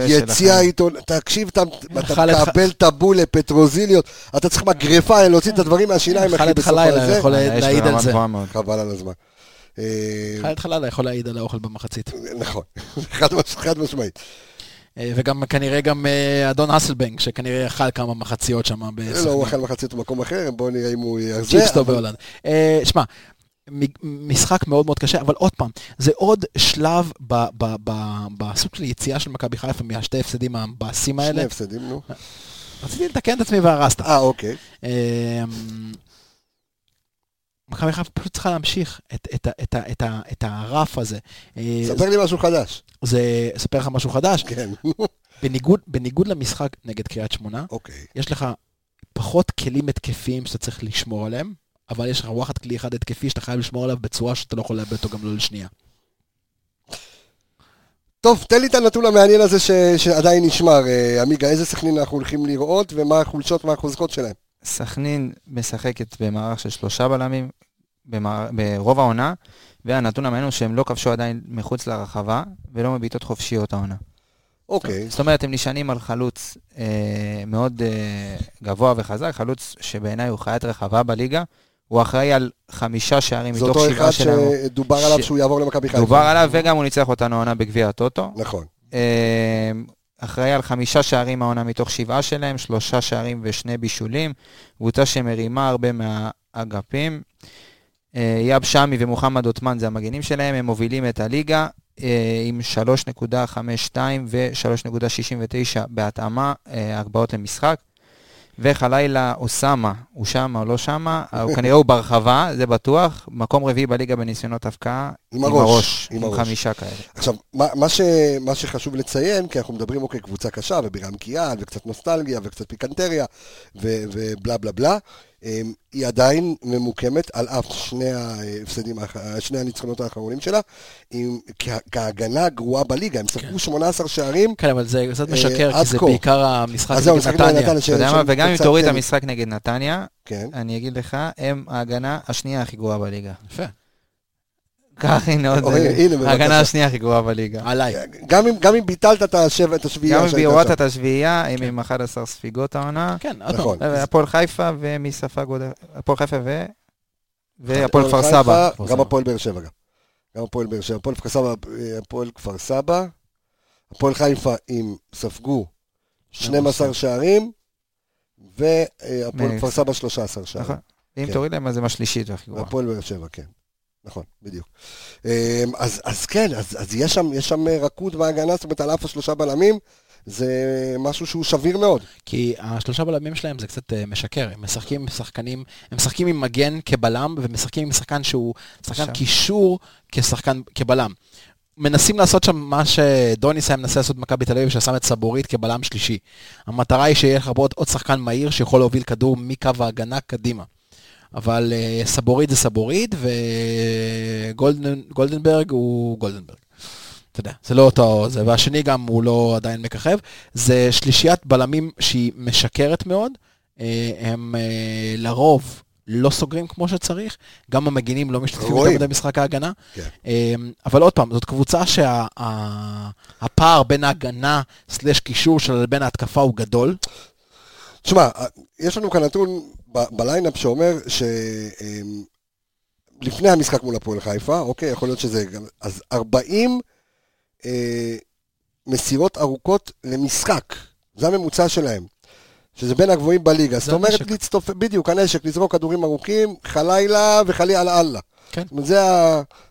יציאה. איתו, תקשיב, אתה מקבל טבולה, פטרוזיליות, אתה צריך מגרפה, להוציא את הדברים מהשיניים, אחי, בסוף הזה. יכול אה, יש להעיד על זה. חבל על הזמן. אה, חאלד חלילה יכול להעיד על האוכל במחצית. נכון, [laughs] חד מש- חד משמעית. אה, וגם כנראה גם אה, אדון אסלבנק, שכנראה אכל כמה מחציות שם לא, הוא. אכל מחצית במקום אחר, בואו נראה אם הוא יחזר. צ'יפס טוב אבל- בהולנד. אה, שמע, משחק מאוד מאוד קשה, אבל עוד פעם, זה עוד שלב בסוג של יציאה של מכבי חיפה מהשתי הפסדים המבאסים האלה. שני הפסדים, נו. רציתי לתקן את עצמי והרסת. אה, אוקיי. אה, מכבי חיפה פשוט צריכה להמשיך את, את, את, את, את הרף הזה. אה, ספר לי משהו חדש. זה, אספר לך משהו חדש, כן, בניגוד, בניגוד למשחק נגד קריית שמונה, אוקיי. יש לך פחות כלים התקפיים שאתה צריך לשמור עליהם, אבל יש לך וואחד כלי אחד התקפי שאתה חייב לשמור עליו בצורה שאתה לא יכול לאבד אותו גם לא לשנייה. טוב, תן לי את הנתון המעניין הזה ש- שעדיין נשמר. אה, עמיגה, איזה סכנין אנחנו הולכים לראות, ומה החולשות והחוזקות שלהם? סכנין משחקת במערך של שלושה בלמים במער... ברוב העונה, והנתון המעניין הוא שהם לא כבשו עדיין מחוץ לרחבה, ולא מביטות חופשיות העונה. אוקיי. זאת אומרת, הם נשענים על חלוץ אה, מאוד אה, גבוה וחזק, חלוץ שבעיניי הוא חיית רחבה בליגה. הוא אחראי על חמישה שערים זה מתוך אותו שבעה אחד שלנו. שדובר עליו ש- שהוא יעבור למכבי חיפה. דובר עליו, וגם הוא ניצח אותנו העונה בגביע הטוטו. נכון. אה, אחראי על חמישה שערים העונה מתוך שבעה שלהם, שלושה שערים ושני בישולים. קבוצה שמרימה הרבה מהאגפים. אה, יאב שמי ומוחמד עותמן זה המגנים שלהם, הם מובילים את הליגה אה, עם 3.52 ו-3.69 בהתאמה, אה, הגבהות למשחק. וחלילה אוסאמה, הוא שמה או לא שמה, הוא כנראה הוא ברחבה, זה בטוח. מקום רביעי בליגה בניסיונות הפקעה. עם הראש, עם עם הראש. חמישה כאלה. עכשיו, מה, מה, ש, מה שחשוב לציין, כי אנחנו מדברים, אוקיי, קבוצה קשה, ובירם קיאן, וקצת נוסטלגיה, וקצת פיקנטריה, ו, ובלה בלה בלה, אמ, היא עדיין ממוקמת על אף שני ההפסדים, שני הניצחונות האחרונים שלה, עם, כהגנה הגרועה בליגה, הם ספגו 18 שערים, כן, אבל זה קצת אה, משקר, כי זה כה. בעיקר המשחק נגד נתניה. וגם אם תוריד את אה, המשחק נגד נתניה, כן. אני אגיד לך, הם ההגנה השנייה הכי גרועה בליגה. יפה. קח, הנה עוד... אוקיי. ההגנה השנייה הכי גרועה בליגה. עליי. גם אם, ביטלת את, השבע, את השביעייה גם אם שהייתה שם. את השביעייה, הם עם 11 ספיגות העונה. כן, עוד נכון. פעם. הפועל חיפה ומי ספג עוד... הפועל חיפה ו... והפועל כפר סבא. גם הפועל באר שבע גם. גם הפועל באר שבע. הפועל כפר סבא, אה, הפועל כפר סבא. הפועל חיפה עם ספגו 12 שערים, והפועל מ- כפר סבא 13 שערים. נכון. אם כן. תוריד להם, אז הם השלישית והכי גרועה. והפועל באר שבע, כן. נכון, בדיוק. אה, אז, אז כן, אז, אז יש שם, יש שם אה, רכות בהגנה, זאת אומרת, על אף השלושה בלמים, זה משהו שהוא שביר מאוד. כי השלושה בלמים שלהם זה קצת אה, משקר, הם משחקים עם שחקנים, הם משחקים עם מגן כבלם, ומשחקים עם שחקן שהוא שחקן עכשיו. קישור כשחקן, כבלם. מנסים לעשות שם מה שדוניס היה מנסה לעשות במכבי תל אביב, ששם את סבורית כבלם שלישי. המטרה היא שיהיה לך עוד, עוד שחקן מהיר שיכול להוביל כדור מקו ההגנה קדימה. אבל uh, סבורית זה סבורית, וגולדנברג הוא גולדנברג. אתה יודע, זה לא אותו, זה, והשני גם הוא לא עדיין מככב. זה שלישיית בלמים שהיא משקרת מאוד. אה, הם אה, לרוב לא סוגרים כמו שצריך, גם המגינים לא משתתפים. יותר מדי במשחק ההגנה. כן. אה, אבל עוד פעם, זאת קבוצה שהפער בין ההגנה סלש קישור שלה לבין ההתקפה הוא גדול. תשמע, יש לנו כאן נתון בליינאפ שאומר שלפני המשחק מול הפועל חיפה, אוקיי, יכול להיות שזה גם... אז 40 אה, מסירות ארוכות למשחק, זה הממוצע שלהם. שזה בין הגבוהים בליגה. זאת אומרת. לצטופ... בדיוק, הנשק, לזרוק כדורים ארוכים, חלילה וחלי על אללה. כן. זאת אומרת.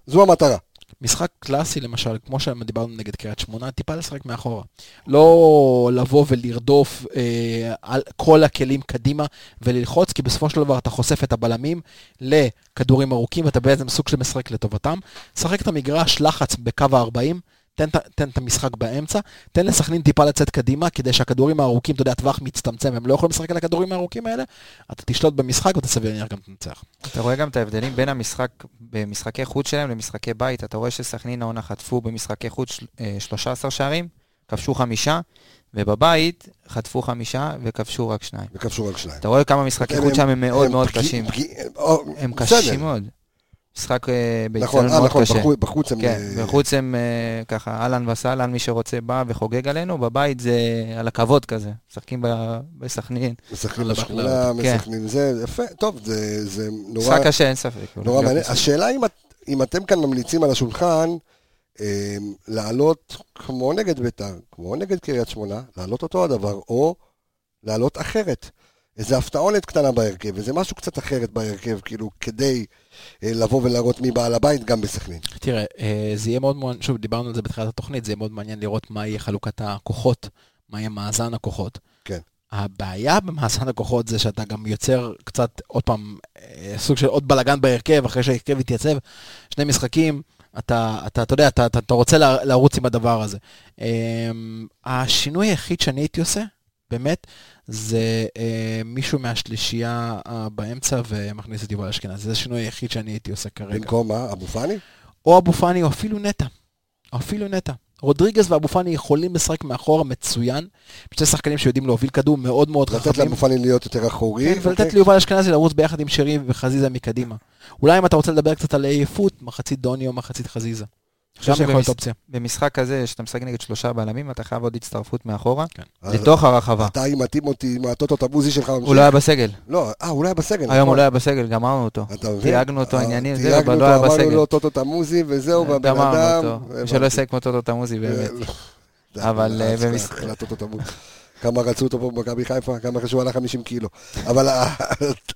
זו המטרה. משחק קלאסי למשל, כמו שדיברנו נגד קריית שמונה, טיפה לשחק מאחורה. לא לבוא ולרדוף אה, על כל הכלים קדימה וללחוץ, כי בסופו של דבר אתה חושף את הבלמים לכדורים ארוכים, ואתה בעצם סוג של משחק לטובתם. שחק את המגרש, לחץ בקו ה-40, תן, תן את המשחק באמצע, תן לסכנין טיפה לצאת קדימה, כדי שהכדורים הארוכים, אתה יודע, הטווח מצטמצם, הם לא יכולים לשחק על הכדורים הארוכים האלה, אתה תשלוט במשחק ואתה סביר להניח גם תנצח. אתה רואה גם את ההבדלים בין המשחק, במשחקי חוץ שלהם למשחקי בית. אתה רואה שסכנין העונה חטפו במשחקי חוץ של- אה, 13 שערים, כבשו חמישה, ובבית חטפו חמישה וכבשו רק שניים. וכבשו רק שניים. אתה רואה כמה משחקי חוץ שם הם מאוד מאוד פגיע- קשים. פגיע- או, הם בסדר. קשים מאוד. משחק אה, נכון, באיצטדיון אה, מאוד נכון, קשה. בחוץ- בחוץ הם... כן, אה, בחוץ הם ככה, אהלן וסהלן, מי שרוצה בא וחוגג עלינו, בבית זה על הכבוד כזה. משחקים ב- בסכנין. משחקים על בשכונה, הבחלאות, כן. זה, יפה, טוב, זה, זה נורא, משחק קשה, אין ספק. נורא מעניין. השאלה אם, את- אם אתם כאן ממליצים על השולחן, אה, לעלות כמו נגד בית"ר, כמו נגד קריית שמונה, לעלות אותו הדבר, או לעלות אחרת. איזה הפתעונת קטנה בהרכב, איזה משהו קצת אחרת בהרכב, כאילו, כדי אה, לבוא ולהראות מי בעל הבית גם בסכנין. תראה, אה, זה יהיה מאוד מעניין, שוב, דיברנו על זה בתחילת התוכנית, זה יהיה מאוד מעניין לראות מה יהיה חלוקת הכוחות, מה יהיה מאזן הכוחות. כן. הבעיה במאזן הכוחות זה שאתה גם יוצר קצת, עוד פעם, אה, סוג של עוד בלאגן בהרכב, אחרי שההרכב יתייצב, שני משחקים, אתה, אתה, אתה יודע, אתה, אתה, אתה רוצה לרוץ עם הדבר הזה. אה, השינוי היחיד שאני הייתי עושה, באמת, זה אה, מישהו מהשלישייה אה, באמצע ומכניס את יובל אשכנזי. זה השינוי היחיד שאני הייתי עושה כרגע. במקום מה? אבו פאני? או אבו פאני או אפילו נטע. או אפילו נטע. רודריגז ואבו פאני יכולים לשחק מאחורה מצוין. שני שחקנים שיודעים להוביל כדור מאוד מאוד לתת חכמים. לאבו פאני להיות יותר אחורי. כן, ולתת אוקיי? ליובל אשכנזי לרוץ ביחד עם שרי וחזיזה מקדימה. אולי אם אתה רוצה לדבר קצת על עייפות, מחצית דוני או מחצית חזיזה. חושב גם יכול להיות אופציה. במשחק כזה, שאתה משחק נגד שלושה בלמים, אתה חייב עוד הצטרפות מאחורה, אז לתוך הרחבה. אתה עם הטימותי, עם הטוטו טבוזי שלך? הוא לא היה בסגל. לא, אה, הוא לא היה בסגל. היום הוא נכון. לא היה בסגל, גמרנו אותו. אתה מבין? תייגנו אותו אה, עניינים, זהו, אבל לא אותו, היה אמרנו בסגל. לו טוטו תמוזי וזהו, והבן אדם... גמרנו אותו. שלא יעשה כמו טוטו תמוזי באמת. זה אבל, כמה רצו אותו פה במכבי חיפה, כמה חשוב עלה 50 קילו. אבל, אה,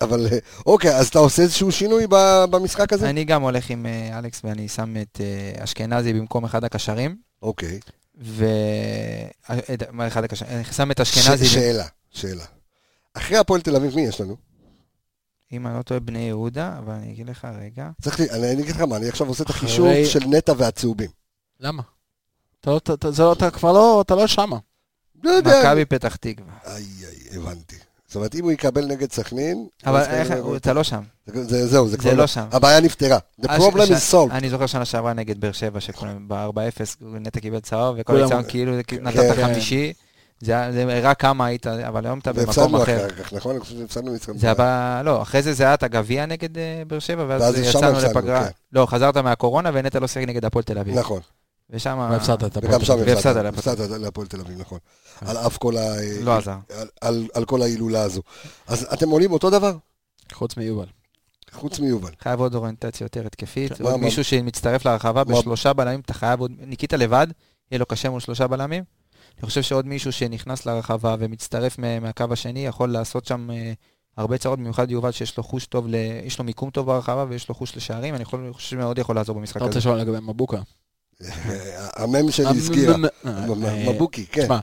אבל, אה, אוקיי, אז אתה עושה איזשהו שינוי במשחק הזה? אני גם הולך עם אה, אלכס ואני שם את אשכנזי במקום אחד הקשרים. אוקיי. ו... מה אחד הקשרים? אני שם את ש- אשכנזי. שאלה, שאלה. אחרי הפועל תל אביב, מי יש לנו? אם אני לא טועה, בני יהודה, אבל אני אגיד לך רגע. צריך לי, אני אני אגיד לך מה, אני עכשיו עושה את החישוב של נטע והצהובים. למה? אתה לא- אתה- אתה- זה לא- אתה כבר לא, אתה לא שמה. לא יודע. מכבי פתח תקווה. איי, איי, הבנתי. זאת אומרת, אם הוא יקבל נגד סכנין... אבל איך, אתה לא שם. זה- זה- זהו, זה זה כבר... לא שם. הבעיה נפתרה. The אה, problem is solved. אני זוכר שנה שעברה נגד באר שבע, שכולם ב-4-0, נטע קיבל צהוב, וכל כולם- הניסיון כאילו כן. נתת חמישי. זה הראה כמה היית, אבל היום אתה במקום והפסדנו אחר. אחר כך, נכון? אני חושב שהפסדנו משחק. זה הבא, לא, אחרי זה זה היה את הגביע נגד אה, באר שבע, ואז יצאנו לפגרה. כן. לא, חזרת מהקורונה ונטע לא שיחק נגד הפועל תל אביב. נכון. ושם... והפסדת את הפועל וגם שם תל אביב. והפסדת הפסדת. להפועל תל הפסדת להפועל תל אביב, נכון. על אף כל ה... לא עזר. על- כל ההילולה הזו. אז אתם עולים אותו דבר? חוץ מיובל. חוץ מיובל. חייב עוד אוריינטציה יותר התקפית. כן, עוד מישהו שמצטרף לרחבה מה- בשלושה בלמים, אתה חייב עוד... ניקיטה לבד, יהיה לו קשה מול שלושה בלמים. אני חושב שעוד מישהו שנכנס לרחבה ומצטרף מה- מהקו השני, יכול לעשות שם אה, הרבה צרות, במיוחד יובל שיש לו חוש טוב. יש לו מיקום טוב ברחבה ויש לו חוש לשערים, אני יכול- חושב שמאוד יכול לעזור במשחק אתה רוצה הזה. לשאול לגבי מבוקה? [laughs] המם שלי הזכירה. אה, מבוקי, כן. תשמע,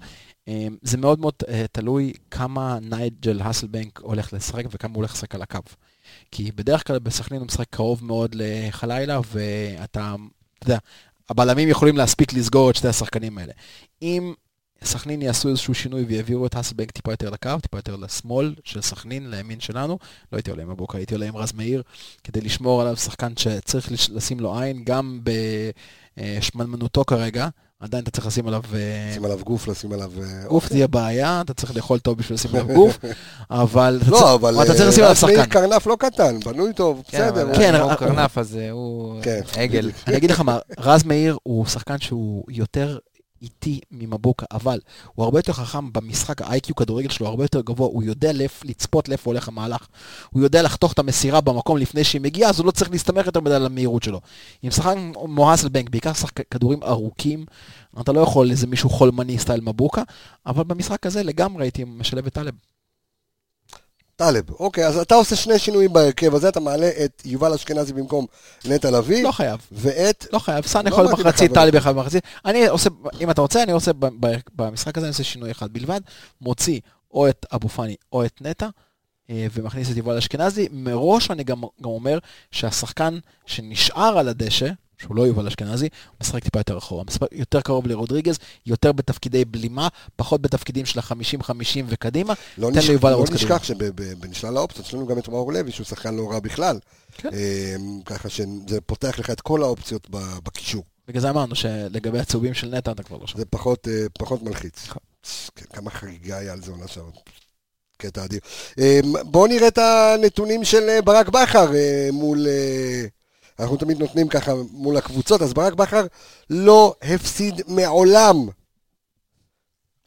אה, זה מאוד מאוד אה, תלוי כמה נייג'ל האסלבנק הולך לשחק וכמה הוא הולך לשחק על הקו. כי בדרך כלל בסכנין הוא משחק קרוב מאוד לחלילה, ואתה, אתה יודע, הבלמים יכולים להספיק לסגור את שתי השחקנים האלה. אם סכנין יעשו איזשהו שינוי ויעבירו את האסלבנק טיפה יותר לקו, טיפה יותר לשמאל של סכנין, לימין שלנו, לא הייתי עולה עם הבוקר, הייתי עולה עם רז מאיר, כדי לשמור עליו שחקן שצריך לש- לשים לו עין, גם בשמנמנותו כרגע, עדיין אתה צריך לשים עליו... אה, לשים עליו גוף, לשים עליו... אה, גוף תהיה בעיה, אתה צריך לאכול טוב בשביל לשים עליו גוף, אבל צריך- לא, אבל... אתה צריך אה, לשים עליו רז מאיר שחקן. קרנף לא קטן, בנוי טוב, כן, בסדר. כן, הוא קרנף, אז אה, הוא כן, עגל. אני אגיד לך מה, רז מאיר הוא שחקן שהוא יותר איטי ממבוקה, אבל הוא הרבה יותר חכם במשחק, ה-IQ כדורגל שלו הרבה יותר גבוה, הוא יודע לאיפ, לצפות לאיפה הולך המהלך, הוא יודע לחתוך את המסירה במקום לפני שהיא מגיעה, אז הוא לא צריך להסתמך יותר מדי על המהירות שלו. עם שחקן כמו האסלבנק, בעיקר שחק... כדורים ארוכים, אתה לא יכול איזה מישהו חולמני סטייל מבוקה, אבל במשחק הזה לגמרי הייתי משלב את טלב. טלב, אוקיי, אז אתה עושה שני שינויים בהרכב הזה, אתה מעלה את יובל אשכנזי במקום נטע לביא, לא חייב. ואת... לא חייב, סאן לא יכול אמרתי במחצית, בכוונה. טלי בכלל במחצית. אני עושה, אם אתה רוצה, אני עושה, במשחק הזה אני עושה שינוי אחד בלבד, מוציא או את אבו פאני או את נטע, אה, ומכניס את יובל אשכנזי. מראש אני גם, גם אומר שהשחקן שנשאר על הדשא, שהוא לא יובל אשכנזי, הוא משחק טיפה יותר אחורה, משחק יותר קרוב לרודריגז, יותר בתפקידי בלימה, פחות בתפקידים של ה-50-50 וקדימה. לא, תן. ליובל לא לרוץ קדימה. נשכח שבנשלל האופציות יש לנו גם את מאור לוי, שהוא שחקן לא רע בכלל. כן. אמ, ככה שזה פותח לך את כל האופציות בקישור. בגלל זה אמרנו שלגבי הצהובים של נטע אתה כבר לא שם. זה פחות, אה, פחות מלחיץ. כן, כמה חגיגה היה על זה עונה שעברה. קטע אדיר. אמ, בואו נראה את הנתונים של אה, ברק בכר אה, מול... אה, אנחנו תמיד נותנים ככה מול הקבוצות, אז ברק בכר לא הפסיד מעולם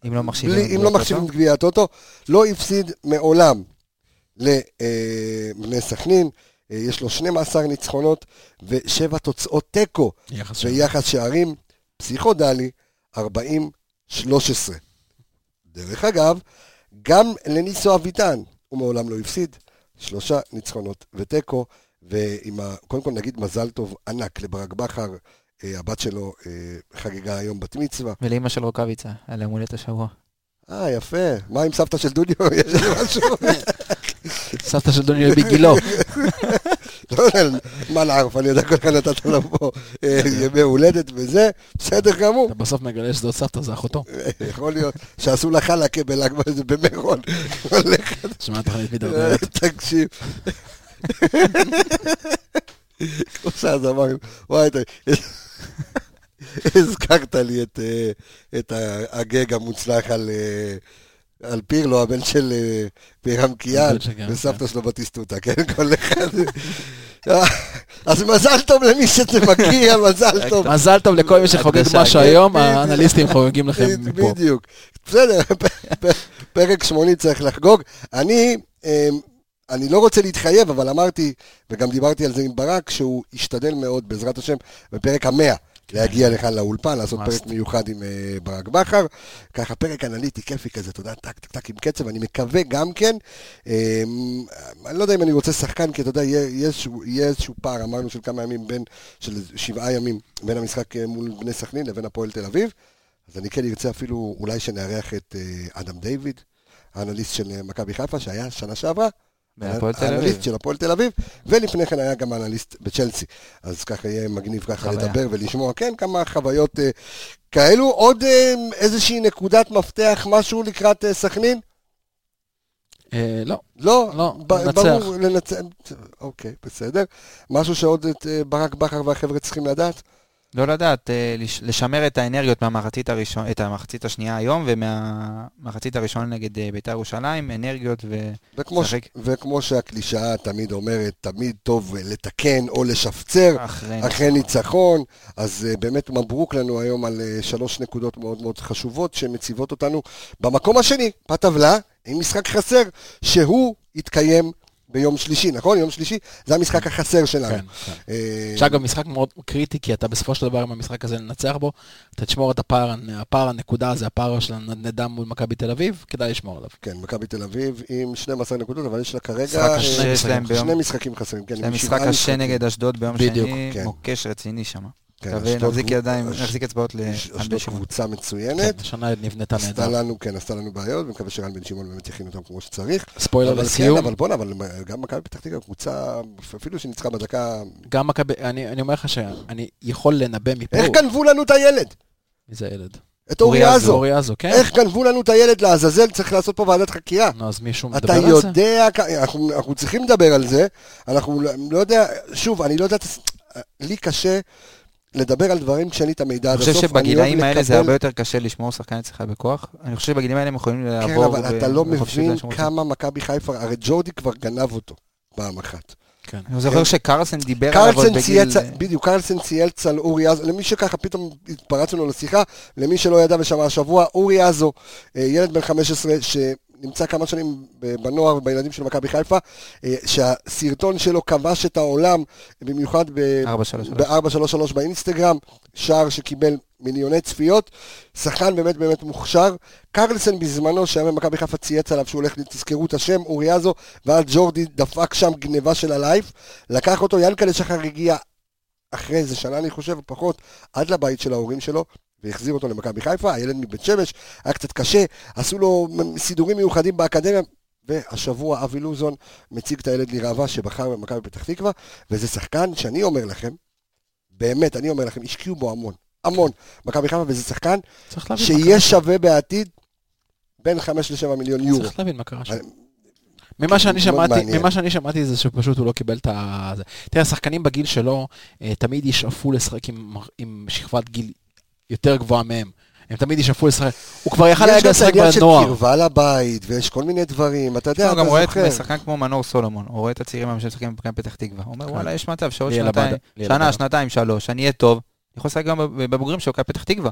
אם לא מחשיבים. בלי, את אם לא מחשיבים. את גביע הטוטו, לא הפסיד מעולם לבני סכנין. אה, יש לו 12 ניצחונות ושבע תוצאות תיקו יחס. ויחס שערים פסיכודלי 40-13. דרך אגב, גם לניסו אביטן הוא מעולם לא הפסיד, שלושה ניצחונות ותיקו, ועם ה... קודם כל נגיד מזל טוב ענק לברק בכר, אה, הבת שלו אה, חגגה היום בת מצווה. ולאמא של רוקאביצה, על יום הולדת השבוע. אה, יפה. מה עם סבתא של דוניו? [laughs] יש איזה משהו? [laughs] סבתא של דוני בגילו. [laughs] לא מה לערף, אני יודע כל כך נתת לו פה אה, ימי הולדת וזה, בסדר גמור. אתה בסוף מגלה שזאת סבתא, זה אחותו. יכול להיות שעשו לה חלקה בל"ג בעומר, במירון. שמע תוכנית מידרדרת. תקשיב. עושה אז אמר, וואי. הזכרת לי את, אה, את הגג המוצלח על, אה, על פירלו, הבן של אה, קיאל, הבן של קיאל, וסבתא שלו בטיסטוטה, כן? כל אחד... אז מזל טוב למי שזה מגיע, מזל טוב. מזל טוב לכל מי שחוגג משהו כן, היום. האנליסטים חוגגים לכם מפה. בדיוק. בסדר, פרק 80 צריך לחגוג. אני, אני לא רוצה להתחייב, אבל אמרתי, וגם דיברתי על זה עם ברק, שהוא ישתדל מאוד, בעזרת השם, בפרק המאה. להגיע לכאן לאולפן, לעשות. פרק מיוחד עם אה, ברק בכר. ככה פרק אנליטי, כיפי כזה, אתה יודע, טק, טק, טק, עם קצב, אני מקווה גם כן. אמ, אני לא יודע אם אני רוצה שחקן, כי אתה יודע, יהיה, איזשהו, פער, אמרנו של כמה ימים, בין, של שבעה ימים, בין המשחק אה, מול בני סכנין לבין הפועל תל אביב. אז אני כן ארצה אפילו אולי שנארח את אה, אדם דיוויד. האנליסט של מכבי חיפה, שהיה שנה שעברה. בהפועל תל אביב. של הפועל תל אביב, ולפני כן היה גם אנליסט בצ'לסי. אז ככה יהיה מגניב ככה חוויה. לדבר ולשמוע, כן, כמה חוויות אה, כאלו. עוד אה, איזושהי נקודת מפתח, משהו לקראת אה, סכנין? אה, לא, לא, לא, ב- לנצח. ברור, לנצח. אוקיי, בסדר. משהו שעוד את אה, ברק בכר והחבר'ה צריכים לדעת? לא לדעת, אה, לש- לשמר את האנרגיות מהמחצית הראשון, את המחצית השנייה היום, ומהמחצית הראשונה נגד אה, בית"ר ירושלים, אנרגיות ו... וכמו, ש... וכמו שהקלישאה תמיד אומרת, תמיד טוב אה, לתקן או לשפצר אחרי... אחרי ניצחון, אז uh, באמת מברוק לנו היום על שלוש נקודות מאוד מאוד חשובות שמציבות אותנו במקום השני בטבלה, עם משחק חסר, שהוא יתקיים ביום שלישי, נכון? יום שלישי זה המשחק החסר שלנו. כן, כן. אה, שאגב, משחק מאוד קריטי, כי אתה בסופו של דבר עם המשחק הזה לנצח בו, אתה תשמור את הפער, הפער הנקודה הזה, הפער של הנדנדה מול מכבי תל אביב, כדאי לשמור עליו. כן, מכבי תל אביב עם 12 נקודות, אבל יש לה כרגע שני משחקים, חסרים. כן, משחק משחקים. נגד אשדוד ביום שני, כן. מוקש רציני שם. כן, נחזיק ידיים, אש- נחזיק אצבעות אש- לאנדי אשדוד שמעון. קבוצה כן, מצוינת. השנה נבנתה עשתה נהדר. לנו, כן, עשתה לנו בעיות, ומקווה שרן בן שמעון באמת יכין אותם כמו שצריך. ספוילר לסיום, כן, אבל בואנה, אבל גם מכבי פתח תקווה קבוצה, אפילו שניצחה בדקה... גם מכבי, אני אני אומר לך שאני יכול לנבא מפה, איך גנבו לנו את הילד? מי זה ילד? את אורי אזו. אורי אזו, כן? איך גנבו לנו את הילד לעזאזל? צריך לעשות פה ועדת חקירה. נו, אז מישהו אתה מדבר על זה? יודע, כ- אנחנו, אנחנו צריכים לדבר על זה, אנחנו לא, לא יודע, שוב, אני לא יודע, לי קשה לדבר על דברים כשאין לי את המידע אני עד חושב הסוף, אני אוהב שבגילאים האלה זה הרבה יותר קשה לשמור שחקן אצלך בכוח. אני חושב שבגילאים האלה הם יכולים כן, לעבור... אבל ו- אתה לא מבין. כמה מכבי חיפה, הרי ג'ורדי כבר גנב אותו פעם אחת. כן. אני זוכר שקרלסן דיבר עליו עוד בגיל... בדיוק, קרלסן צייץ על אורי אזו, למי שככה פתאום התפרצנו לו לשיחה, למי שלא ידע ושמע השבוע, אורי אזו, אה, ילד בן 15 שנמצא כמה שנים בנוער ובילדים של מכבי חיפה, אה, שהסרטון שלו כבש את העולם, במיוחד ב... 433. ב-433 באינסטגרם, שער שקיבל מיליוני צפיות, שחקן באמת באמת מוכשר. קרלסן בזמנו, שהיה במכבי חיפה צייץ עליו שהוא הולך, תזכרו את השם, אורי אזו, ואז ג'ורדי דפק שם גניבה של ה life, לקח אותו, ינקלה שחר הגיע אחרי איזה שנה אני חושב, פחות, עד לבית של ההורים שלו, והחזיר אותו למכבי חיפה, הילד מבית שמש, היה קצת קשה, עשו לו סידורים מיוחדים באקדמיה, והשבוע אבי לוזון מציג את הילד לראווה שבחר במכבי פתח תקווה, וזה שחקן שאני אומר לכם, באמת, אני אומר לכם, השקיעו בו המון, המון, מכבי חיפה, וזה שחקן שיהיה. שווה בעתיד בין 5 ל-7 מיליון יורו. צריך להבין מה קרה שם. ממה שאני שמעתי. ממה שאני שמעתי זה שפשוט הוא לא קיבל את ה... תראה, שחקנים בגיל שלו אה, תמיד ישאפו לשחק עם, עם שכבת גיל יותר גבוהה מהם. הם תמיד ישאפו לשחק. הוא כבר יכל היה יש גם את לשחק העניין של בנוער. קרבה לבית, ויש כל מיני דברים, אתה יודע, הוא אתה גם רואה זוכר. את שחקן כמו מנור סולומון, הוא רואה את הצעירים האלה שמשחקים במכבי פתח תקווה. הוא אומר, כן. וואלה, יש מצב שעוד שנתיים, שנה. שנתיים, שלוש, אני אהיה טוב. אני יכול לשחק גם בבוגרים של מכבי פתח תקווה.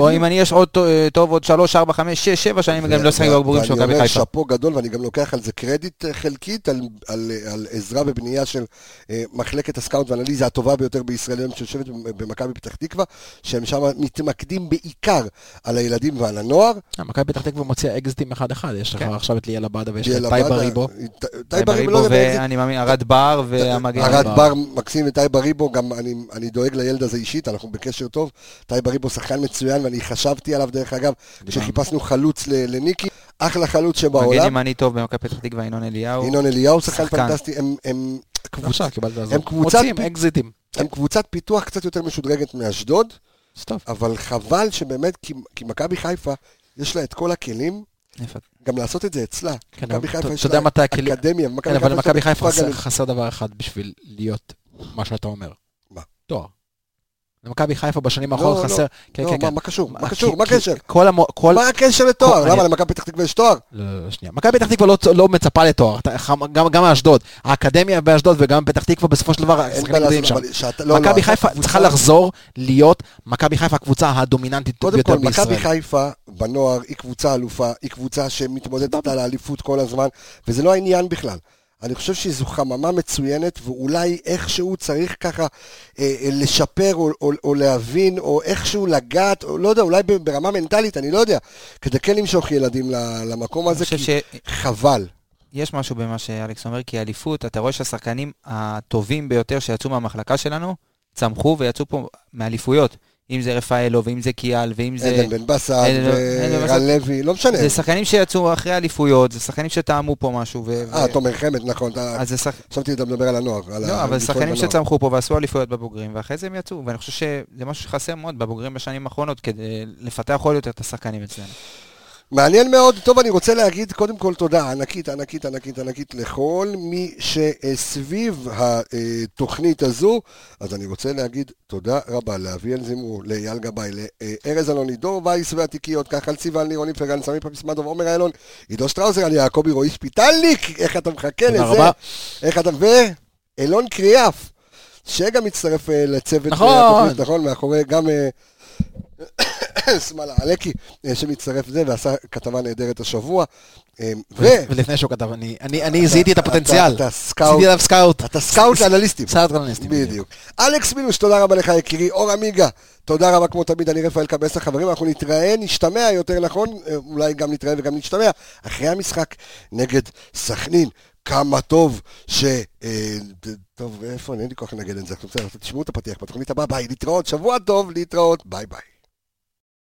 או אם אני יש עוד טוב- טוב עוד שלוש, ארבע, חמש, שש, שבע שנים, גם לא אשחק בבוגרים של מכבי ואני אומר חיפה. שאפו גדול, ואני גם לוקח על זה קרדיט אה, חלקית, על, על, על עזרה בבנייה של אה, מחלקת ה scout והאנליזה הטובה ביותר בישראל היום, שיושבת במכבי פתח תקווה, שהם שם מתמקדים בעיקר על הילדים ועל הנוער. אה, מכבי פתח תקווה מוציאה אקזיטים אחד-אחד, יש לך כן. עכשיו את ליאל עבדה ויש לך את טייב עבדה, אריבו. ט- טייב אריבו, לא. ואני מאמין, ארד בר והמגן. ארד בר. מקסים וטייב אריבו, גם אני, אני דואג לילד הזה אישית, אנחנו בקשר טוב. טייב אריבו שחקן מצוין, ואני חשבתי עליו, דרך אגב, כשחיפשנו חלוץ לניקי, אחלה חלוץ מגן שבעולם. ימני טוב במכבי פתח תקווה, ינון אליהו. ינון אליהו שחקן. פנטסטי, הם, הם, קבוצ... עכשיו קיבלת לעזור. הם קבוצת מוציאים פי- אקזיטים. הם קבוצת פיתוח קצת יותר משודרגת מאשדוד. אבל חבל שבאמת, כי, מכבי חיפה, יש לה את כל הכלים? גם לעשות את זה אצלה. כן, מכבי אבל חיפה יש לה. אקדמיה, כן, אבל למכבי חיפה חסר- דבר אחד בשביל להיות מה שאתה אומר. מה? תואר. למכבי חיפה בשנים לא, האחרונות לא, חסר... כן, לא, כן, מה, כן. מה קשור? מה קשור? מה הקשר? כל המו... כל... מה הקשר לתואר? כל- למה למכבי פתח תקווה יש תואר? לא, לא, שנייה. מכבי פתח תקווה לא, לא מצפה לתואר, גם, גם מאשדוד. האקדמיה באשדוד וגם פתח תקווה בסופו של דבר, יודעים לעשות, שם. לא, לא, מכבי חיפה צריכה לחזור להיות מכבי חיפה הקבוצה הדומיננטית קודם ביותר כל, מכבי בישראל. חיפה בנוער היא קבוצה אלופה, היא קבוצה שמתמודדת על האליפות כל הזמן, וזה לא העניין בכלל. אני חושב שזו חממה מצוינת, ואולי איכשהו צריך ככה אה, אה, לשפר או, או, או להבין, או איכשהו לגעת, או לא יודע, אולי ברמה מנטלית, אני לא יודע, כדי כן למשוך ילדים למקום הזה, כי שיש חבל. משהו במה שאלכס אומר, כי אליפות, אתה רואה שהשחקנים הטובים ביותר שיצאו מהמחלקה שלנו, צמחו ויצאו פה מאליפויות. אם זה רפאלו, ואם זה קיאל, ואם זה... עדן בן בסט ורן לוי, לא משנה. זה שחקנים שיצאו אחרי אליפויות, זה שחקנים שטעמו פה משהו. אה, תומר חמד, נכון. חשבתי אתה מדבר על הנוער. לא, אבל זה שחקנים. שצמחו פה ועשו אליפויות בבוגרים, ואחרי זה הם יצאו, ואני חושב שזה משהו שחסר מאוד בבוגרים בשנים האחרונות, כדי לפתח עוד יותר את השחקנים אצלנו. מעניין מאוד. טוב, אני רוצה להגיד קודם כל תודה ענקית, ענקית, ענקית, ענקית לכל מי שסביב התוכנית הזו. אז אני רוצה להגיד תודה רבה לאביאל זמרו, לאייל גבאי, לארז אלוני, דור וייס והתיקיות, ככה סיוון לירוני פרגן, סמי פפיסמדוב, עומר איילון, עידו שטראוזר, אני יעקבי רועי שפיטלניק, איך אתה מחכה לזה? תודה רבה. איך אתה... ואילון קריאף, שגם מצטרף אה, לצוות נכון. אה, התוכנית, נכון, מאחורי גם... שמאלה, אלקי, אה, שמצטרף לזה ועשה כתבה נהדרת השבוע. אה, ו... ולפני שהוא כתב, אני- אני אני זיהיתי את הפוטנציאל. אתה scout. עשיתי עליו scout. אתה scout לאנליסטים. scout לאנליסטים. בדיוק. אלכס מינוס, תודה רבה לך יקירי. אור עמיגה, תודה רבה כמו תמיד, אני רפאל קבס חברים, אנחנו נתראה, נשתמע יותר נכון, אה, אולי גם נתראה וגם נשתמע, אחרי המשחק נגד סכנין. כמה טוב ש... טוב, איפה? אין לי כוח לנגד את זה. תשמעו את הפתיח בתוכנית הבאה, ביי, להתראות, שבוע טוב, להתראות, ביי ביי.